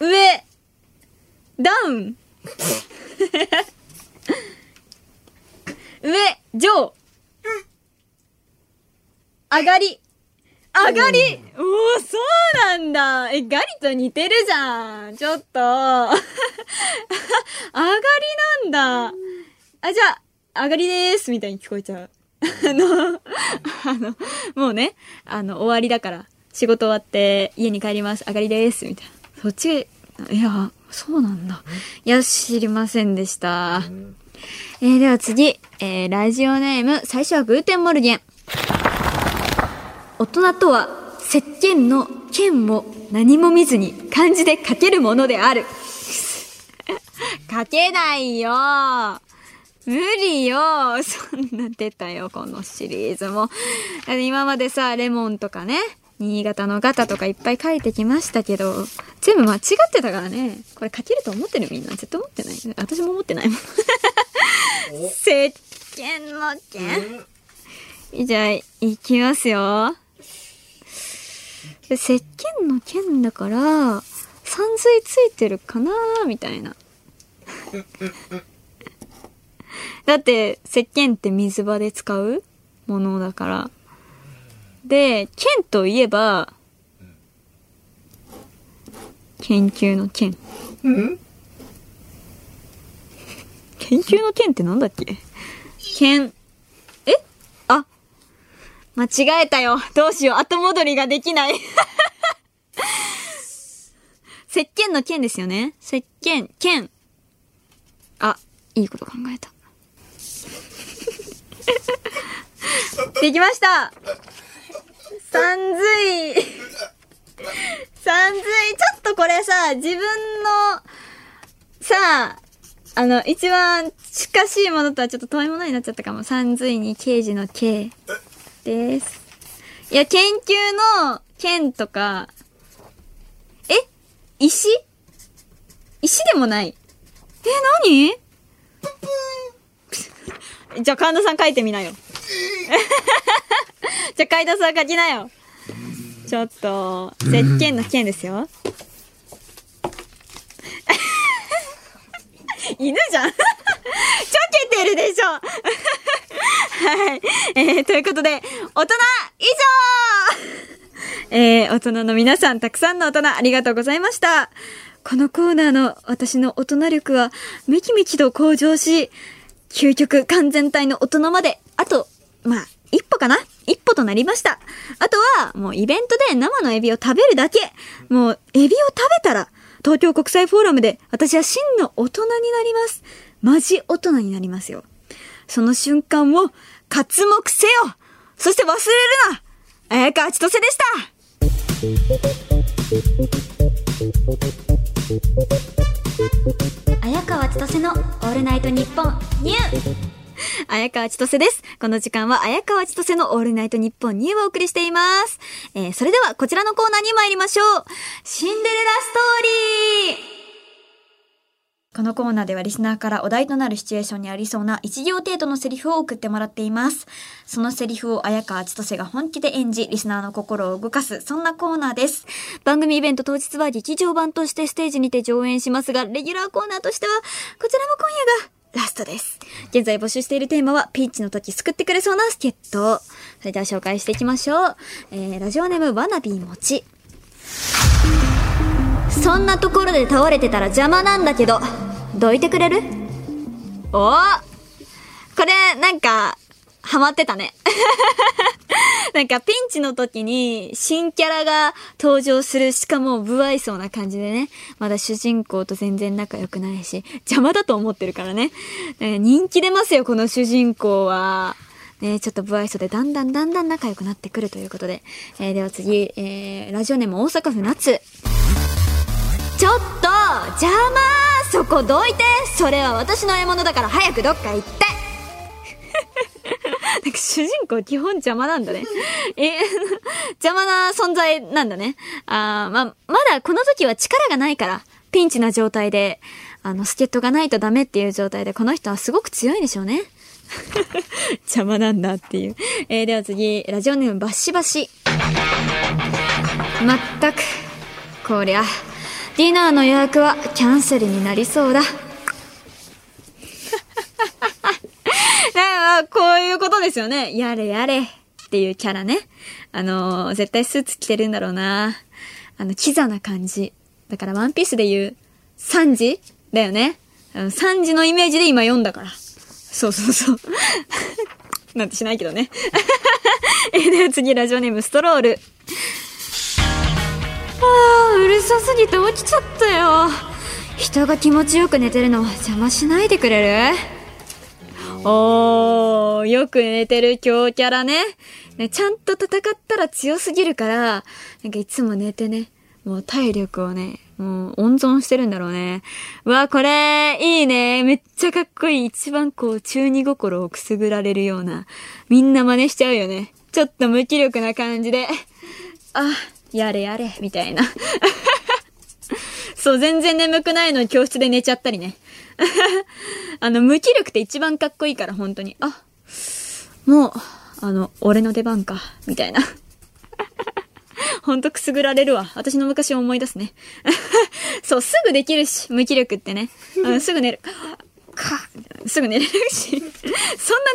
上、ダウン。上、上。上がり。上がりおお、そうなんだ。え、ガリと似てるじゃん。ちょっと。上がりなんだ。あ、じゃあ、上がりでーす。みたいに聞こえちゃう。あの、あの、もうね、あの、終わりだから、仕事終わって家に帰ります。上がりです。みたいな。そっち、いや、そうなんだ。いや、知りませんでした。えー、では次、えー、ラジオネーム、最初はグーテンモルゲン。大人とは、石鹸の鹸を何も見ずに漢字で書けるものである。書けないよ無理よ そんな出たよ、このシリーズも。今までさ、レモンとかね、新潟のガタとかいっぱい書いてきましたけど、全部間違ってたからね。これ書けると思ってるみんな。絶対思ってない。私も思ってないもん。石鹸 の剣。じゃあ、いきますよ。石鹸の剣だから、散水ついてるかなみたいな。だって、石鹸って水場で使うものだから。で、剣といえば、研究の剣。研究の剣ってなんだっけ？剣、え？あ、間違えたよ。どうしよう。後戻りができない。石鹸の剣ですよね。石鹸、剣。あ、いいこと考えた。できましたさんずい。さんずい。ちょっとこれさ、自分の、さあ、あの、一番近しいものとはちょっと遠いものになっちゃったかも。さんずいに刑事の刑です。いや、研究の剣とか、え？石？石でもない。え、何？じゃあ、神田さん書いてみなよ。じゃあ、海田さん書きなよ。ちょっと、石鹸の剣ですよ。犬じゃん。ちょけてるでしょ。はい。えー、ということで、大人以上えー、大人の皆さん、たくさんの大人、ありがとうございました。このコーナーの私の大人力は、めきめきと向上し、究極完全体の大人まで、あと、まあ、一歩かな？一歩となりました。あとは、もうイベントで生のエビを食べるだけ。もう、エビを食べたら、東京国際フォーラムで、私は真の大人になります。マジ大人になりますよ。その瞬間を、刮目せよそして忘れるな綾川千歳でした千歳のオールナイトニッポンニュー綾川千歳です。この時間は綾川千歳のオールナイトニッポンニューをお送りしています。えー、それではこちらのコーナーに参りましょう。シンデレラストーリーこのコーナーではリスナーからお題となるシチュエーションにありそうな一行程度のセリフを送ってもらっています。そのセリフを綾川千歳が本気で演じ、リスナーの心を動かす、そんなコーナーです。番組イベント当日は劇場版としてステージにて上演しますが、レギュラーコーナーとしては、こちらも今夜がラストです。現在募集しているテーマは、ピンチの時救ってくれそうな助っ人。それでは紹介していきましょう。えー、ラジオネームわなびもち。そんなところで倒れてたら邪魔なんだけど、どいてくれる？おこれ、なんか、ハマってたね。なんかピンチの時に新キャラが登場する、しかも不愛想な感じでね、まだ主人公と全然仲良くないし、邪魔だと思ってるからね。ね人気出ますよ、この主人公は。ね、ちょっと不愛想でだんだんだんだん仲良くなってくるということで。えーでは次、えー、ラジオネーム大阪府夏。ちょっと邪魔そこどいてそれは私の獲物だから早くどっか行って なんか主人公基本邪魔なんだね。え、邪魔な存在なんだね。あま、まだこの時は力がないから、ピンチな状態で、あの、助っ人がないとダメっていう状態で、この人はすごく強いんでしょうね。邪魔なんだっていう。えーでは次、ラジオネームバシバシ。まったく、こりゃ、ディナーの予約はキャンセルになりそうだ。まあ、こういうことですよね。やれやれっていうキャラね。あの絶対スーツ着てるんだろうな。あの、キザな感じ。だからワンピースで言う、サンジだよね。あのサンジのイメージで今読んだから。そうそうそう。なんてしないけどね。え、では次、ラジオネームストロール。あー、うるさすぎて起きちゃったよ。人が気持ちよく寝てるの邪魔しないでくれる？おー、よく寝てる強キャラね。ね、ちゃんと戦ったら強すぎるから、なんかいつも寝てね、もう体力をね、もう温存してるんだろうね。うわ、これ、いいね。めっちゃかっこいい。一番こう、中二心をくすぐられるような。みんな真似しちゃうよね。ちょっと無気力な感じで。あ、やれやれ、みたいな。そう、全然眠くないのに教室で寝ちゃったりね。あの、無気力って一番かっこいいから、本当に。あ、もう、あの、俺の出番か、みたいな。ほんとくすぐられるわ。私の昔を思い出すね。そう、すぐできるし、無気力ってね。うん、すぐ寝る。か、すぐ寝れるし。そんな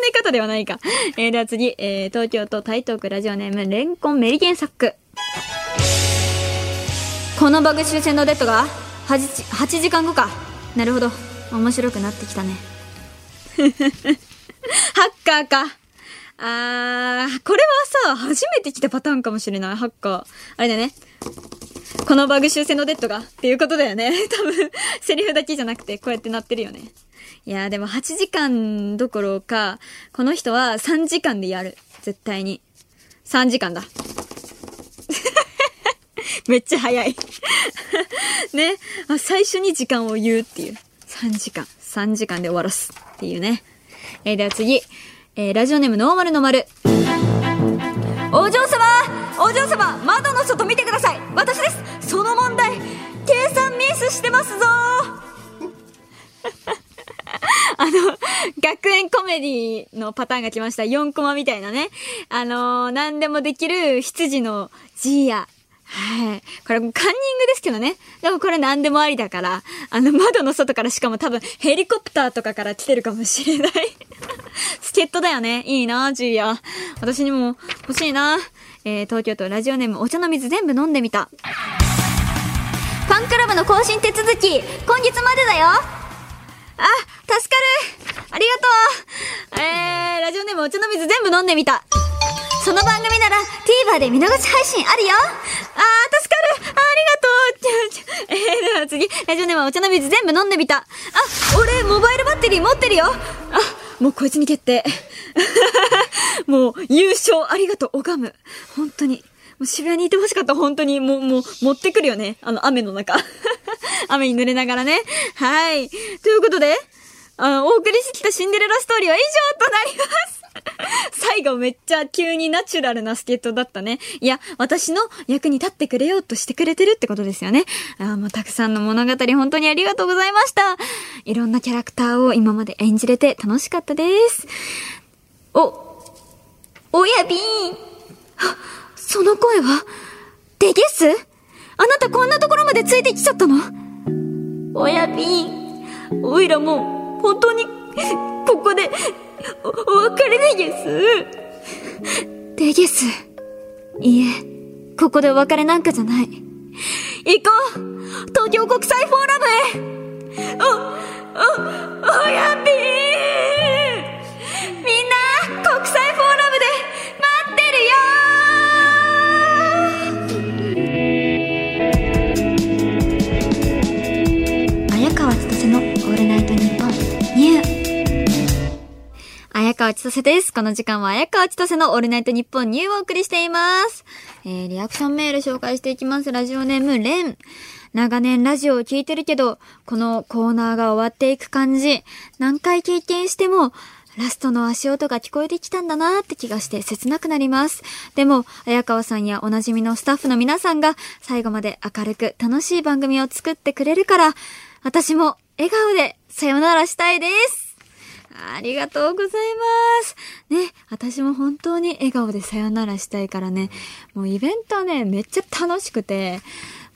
寝方ではないか。えー、では次、えー、東京都台東区ラジオネーム、レンコンメリケンサック。このバグ修正のデッドが 8, 8時間後か。なるほど。面白くなってきたね。ハッカーか。あー、これはさ、初めて来たパターンかもしれない、ハッカー。あれだね。このバグ修正のデッドがっていうことだよね。多分、セリフだけじゃなくて、こうやってなってるよね。いやでも8時間どころか、この人は3時間でやる。絶対に。3時間だ。めっちゃ早い。ね。最初に時間を言うっていう。3時間。3時間で終わらすっていうね。えー、では次。えー、ラジオネームノーマルの丸。お嬢様お嬢様窓の外見てください私ですその問題計算ミスしてますぞ あの、学園コメディのパターンが来ました。4コマみたいなね。あのー、何でもできる羊のジーヤ。はい。これ、カンニングですけどね。でもこれ何でもありだから、あの、窓の外からしかも多分ヘリコプターとかから来てるかもしれない。助っ人だよね。いいな、ジーヤ。私にも欲しいな。えー、東京都ラジオネームお茶の水全部飲んでみた。ファンクラブの更新手続き、今月までだよあ、助かるありがとうえー、ラジオネームお茶の水全部飲んでみた。その番組なら TVer で見逃し配信あるよあー、助かるあありがとう えー、では次、ラジオネームお茶の水全部飲んでみた。あ、俺、モバイルバッテリー持ってるよあ、もうこいつに決定。もう、優勝ありがとう、拝む。本当に。もう渋谷にいてほしかった、本当に。もう、もう、持ってくるよね。あの、雨の中。雨に濡れながらね。はい。ということで、あの、お送りしてきたシンデレラストーリーは以上となります。最後めっちゃ急にナチュラルなスケートだったね。いや、私の役に立ってくれようとしてくれてるってことですよね。あもうたくさんの物語本当にありがとうございました。いろんなキャラクターを今まで演じれて楽しかったです。お、おやびん。その声は、デゲスあなたこんなところまでついてきちゃったの？おやびん。おいらもう、本当に、ここで、お、お別れでげす。でゲス。いえ、ここでお別れなんかじゃない。行こう東京国際フォーラムへお、お、おやびー川千歳です。この時間は綾川千歳のオールナイトニッポンニューをお送りしています。えー、リアクションメール紹介していきます。ラジオネーム、レン。長年ラジオを聞いてるけど、このコーナーが終わっていく感じ、何回経験しても、ラストの足音が聞こえてきたんだなーって気がして切なくなります。でも、綾川さんやおなじみのスタッフの皆さんが最後まで明るく楽しい番組を作ってくれるから、私も笑顔でさよならしたいです。ありがとうございます。ね、私も本当に笑顔でさよならしたいからね、もうイベントね、めっちゃ楽しくて、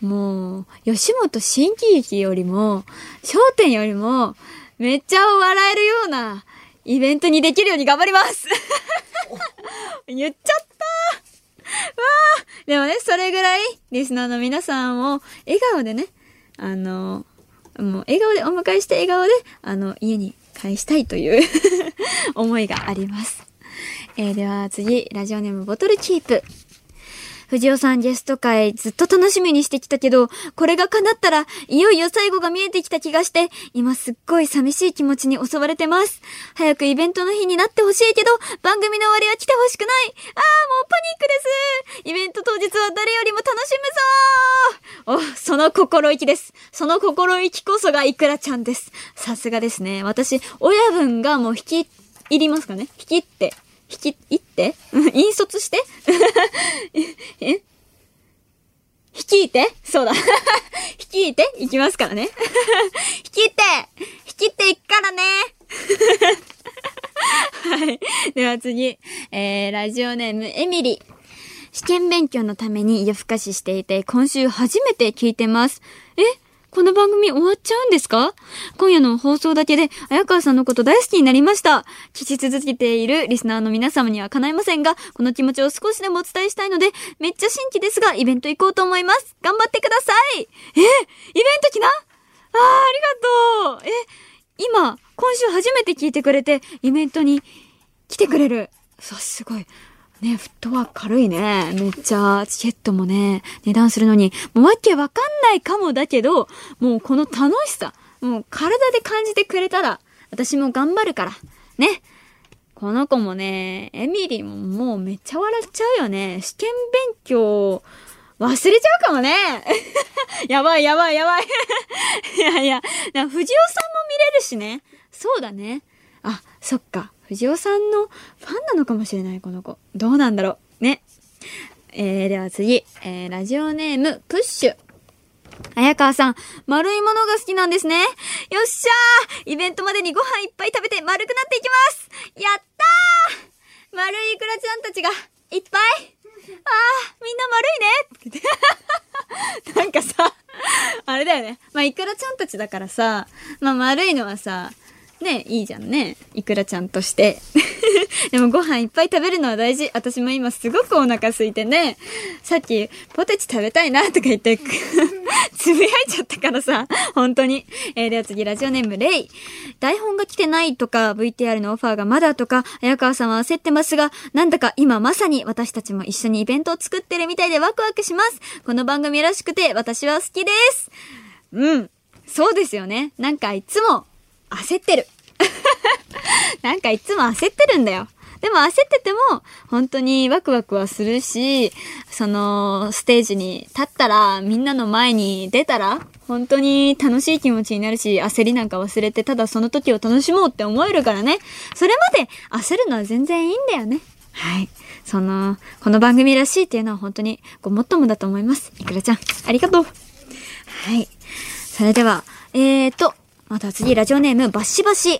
もう、吉本新喜劇よりも、商店よりも、めっちゃ笑えるようなイベントにできるように頑張ります。言っちゃった。わあ。でもね、それぐらい、リスナーの皆さんを笑顔でね、あの、もう笑顔でお迎えして笑顔で、あの、家に返したいという 思いがあります。えー、では次、ラジオネームボトルキープ。藤尾さんゲスト会ずっと楽しみにしてきたけど、これが叶ったら、いよいよ最後が見えてきた気がして、今すっごい寂しい気持ちに襲われてます。早くイベントの日になってほしいけど、番組の終わりは来てほしくない。あー、もうパニックです。イベント当日は誰よりも楽しむぞお、その心意気です。その心意気こそがイクラちゃんです。さすがですね。私、親分がもう引き入りますかね引きって。引き、入って？引率して？え？率いて？そうだ。率いて？いきますからね。率いて率いていくからねはい。では次。えー、ラジオネーム、エミリ。試験勉強のために夜更かししていて、今週初めて聞いてます。え？この番組終わっちゃうんですか？今夜の放送だけで、綾川さんのこと大好きになりました。聞き続けているリスナーの皆様には叶いませんが、この気持ちを少しでもお伝えしたいので、めっちゃ新規ですが、イベント行こうと思います。頑張ってくださいえ？イベント来な？あー、ありがとうえ、今、今週初めて聞いてくれて、イベントに来てくれる。さ、すごい。ね、フットワーク軽いね。めっちゃ、チケットもね、値段するのに、もうわけわかんないかもだけど、もうこの楽しさ、もう体で感じてくれたら、私も頑張るから。ね。この子もね、エミリーももうめっちゃ笑っちゃうよね。試験勉強、忘れちゃうかもね。やばいやばいやばい。いやいや、藤尾さんも見れるしね。そうだね。あ、そっか。藤尾さんのファンなのかもしれない、この子。どうなんだろう。ね。えー、では次。えー、ラジオネーム、プッシュ。綾川さん、丸いものが好きなんですね。よっしゃーイベントまでにご飯いっぱい食べて丸くなっていきますやったー丸いイクラちゃんたちがいっぱいあー、みんな丸いねなんかさ、あれだよね。まあ、イクラちゃんたちだからさ、まあ、丸いのはさ、ね、いいじゃんね。イクラちゃんとして。でもご飯いっぱい食べるのは大事。私も今すごくお腹空いてね。さっき、ポテチ食べたいなとか言って、つぶやいちゃったからさ。本当に。えー、では次、ラジオネーム、レイ。台本が来てないとか、VTR のオファーがまだとか、綾川さんは焦ってますが、なんだか今まさに私たちも一緒にイベントを作ってるみたいでワクワクします。この番組らしくて私は好きです。うん。そうですよね。なんかいつも焦ってる。なんかいつも焦ってるんだよ。でも焦ってても、本当にワクワクはするし、その、ステージに立ったら、みんなの前に出たら、本当に楽しい気持ちになるし、焦りなんか忘れて、ただその時を楽しもうって思えるからね。それまで焦るのは全然いいんだよね。はい。その、この番組らしいっていうのは本当にごもっともだと思います。いくらちゃん、ありがとう。はい。それでは、えーと、また次、ラジオネーム、バシバシ。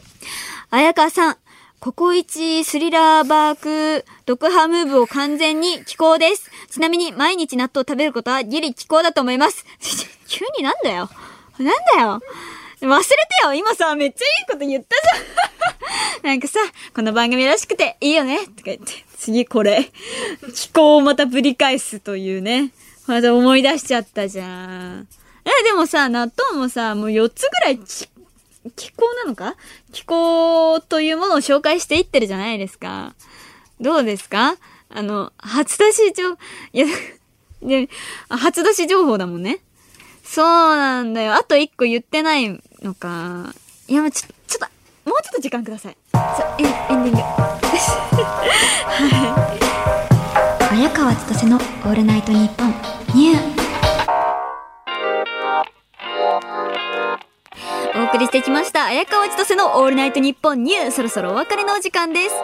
綾川さん、ココイチスリラーバークドクハムーブを完全に気候です。ちなみに毎日納豆食べることはギリ気候だと思います。急になんだよ。なんだよ。忘れてよ今さ、めっちゃいいこと言ったじゃん なんかさ、この番組らしくていいよねとか言って、次これ、気候をまたぶり返すというね。また思い出しちゃったじゃん。え、でもさ、納豆もさ、もう4つぐらいち気候なのか？気候というものを紹介していってるじゃないですか。どうですか？あの、初出し情、いや、で、初出し情報だもんね。そうなんだよ。あと一個言ってないのか。いや、もうちょ、ちょっと、もうちょっと時間ください。そう、エンエンディング。はい。綾川千歳のオールナイトニッポンニュー。お送りしてきました。綾川千歳のオールナイトニッポンニュー。そろそろお別れのお時間です。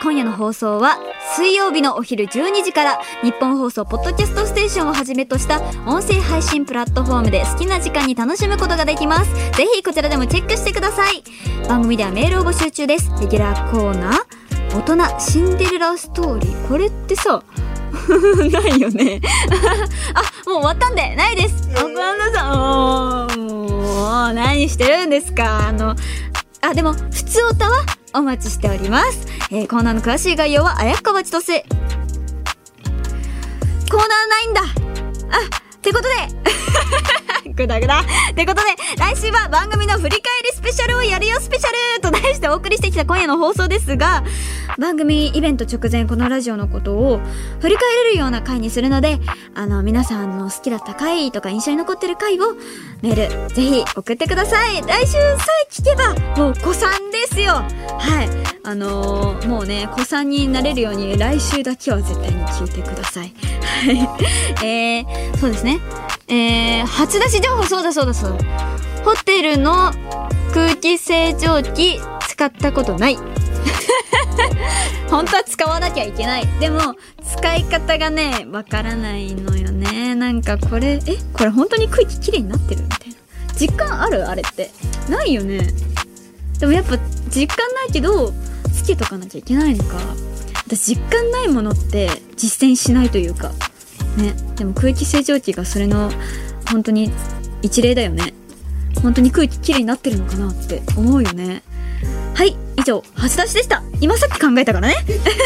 今夜の放送は水曜日のお昼12時からニッポン放送ポッドキャストステーションをはじめとした音声配信プラットフォームで好きな時間に楽しむことができます。ぜひこちらでもチェックしてください。番組ではメールを募集中です。レギュラーコーナー、大人シンデレラストーリー。これってさ、ないよね。あ、もう終わったんで、ないです。あ、ごめんなさい。もう、もう何してるんですか？あの、あ、でも、普通歌はお待ちしております。えー、コーナーの詳しい概要は、綾川千歳。コーナーないんだあ、ってことで、ぐだぐだ。ってことで、来週は番組の振り返りスペシャルをやるよスペシャルと題してお送りしてきた今夜の放送ですが、番組イベント直前このラジオのことを振り返れるような回にするので、あの、皆さんの好きだった回とか印象に残ってる回をメールぜひ送ってください。来週さえ聞けば、もう子さんですよはい。あのーもうね、子さんになれるように来週だけは絶対に聞いてください。はい。えー、そうですね。えー、初出し情報、そうだそうだそうだ。ホテルの空気清浄機使ったことない。本当は使わなきゃいけない。でも、使い方がね、わからないのよね。なんかこれ、えこれ本当に空気きれいになってるみたいな。実感あるあれって。ないよね。でもやっぱ実感ないけど、つけとかなきゃいけないのか。私実感ないものって実践しないというか。ね。でも空気清浄機がそれの、本当に一例だよね。本当に空気きれいになってるのかなって思うよね。はい、以上、初出しでした。今さっき考えたからね。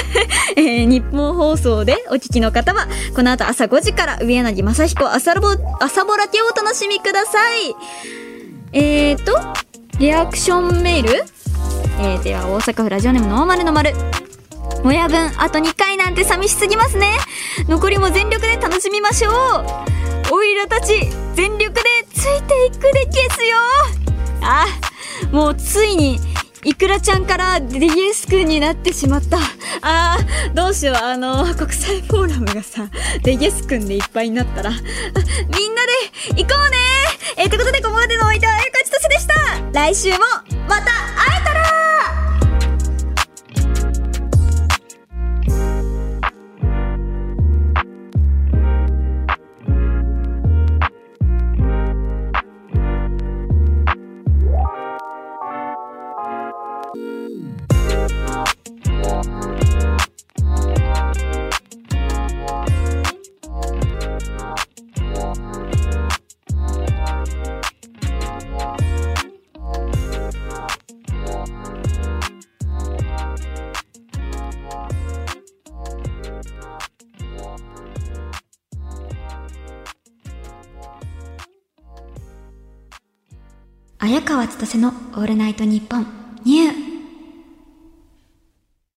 えー、日本放送でお聞きの方は、この後朝5時から上柳正彦朝ボ、朝ボラケをお楽しみください。えーと、リアクションメールえー、では大阪府ラジオネームノーマルの丸。もや分あと2回なんて寂しすぎますね。残りも全力で楽しみましょう。おいらたち全力でついていくでゲスよ。あもうついにいくらちゃんからデゲスくんになってしまった。あー、どうしよう。あの、国際フォーラムがさ、デゲスくんでいっぱいになったら、みんなで行こうね。えー、ということでここまでのお相手は、あやかちとせでした。来週も、また会えたら綾川千歳のオールナイトニッポンニュー。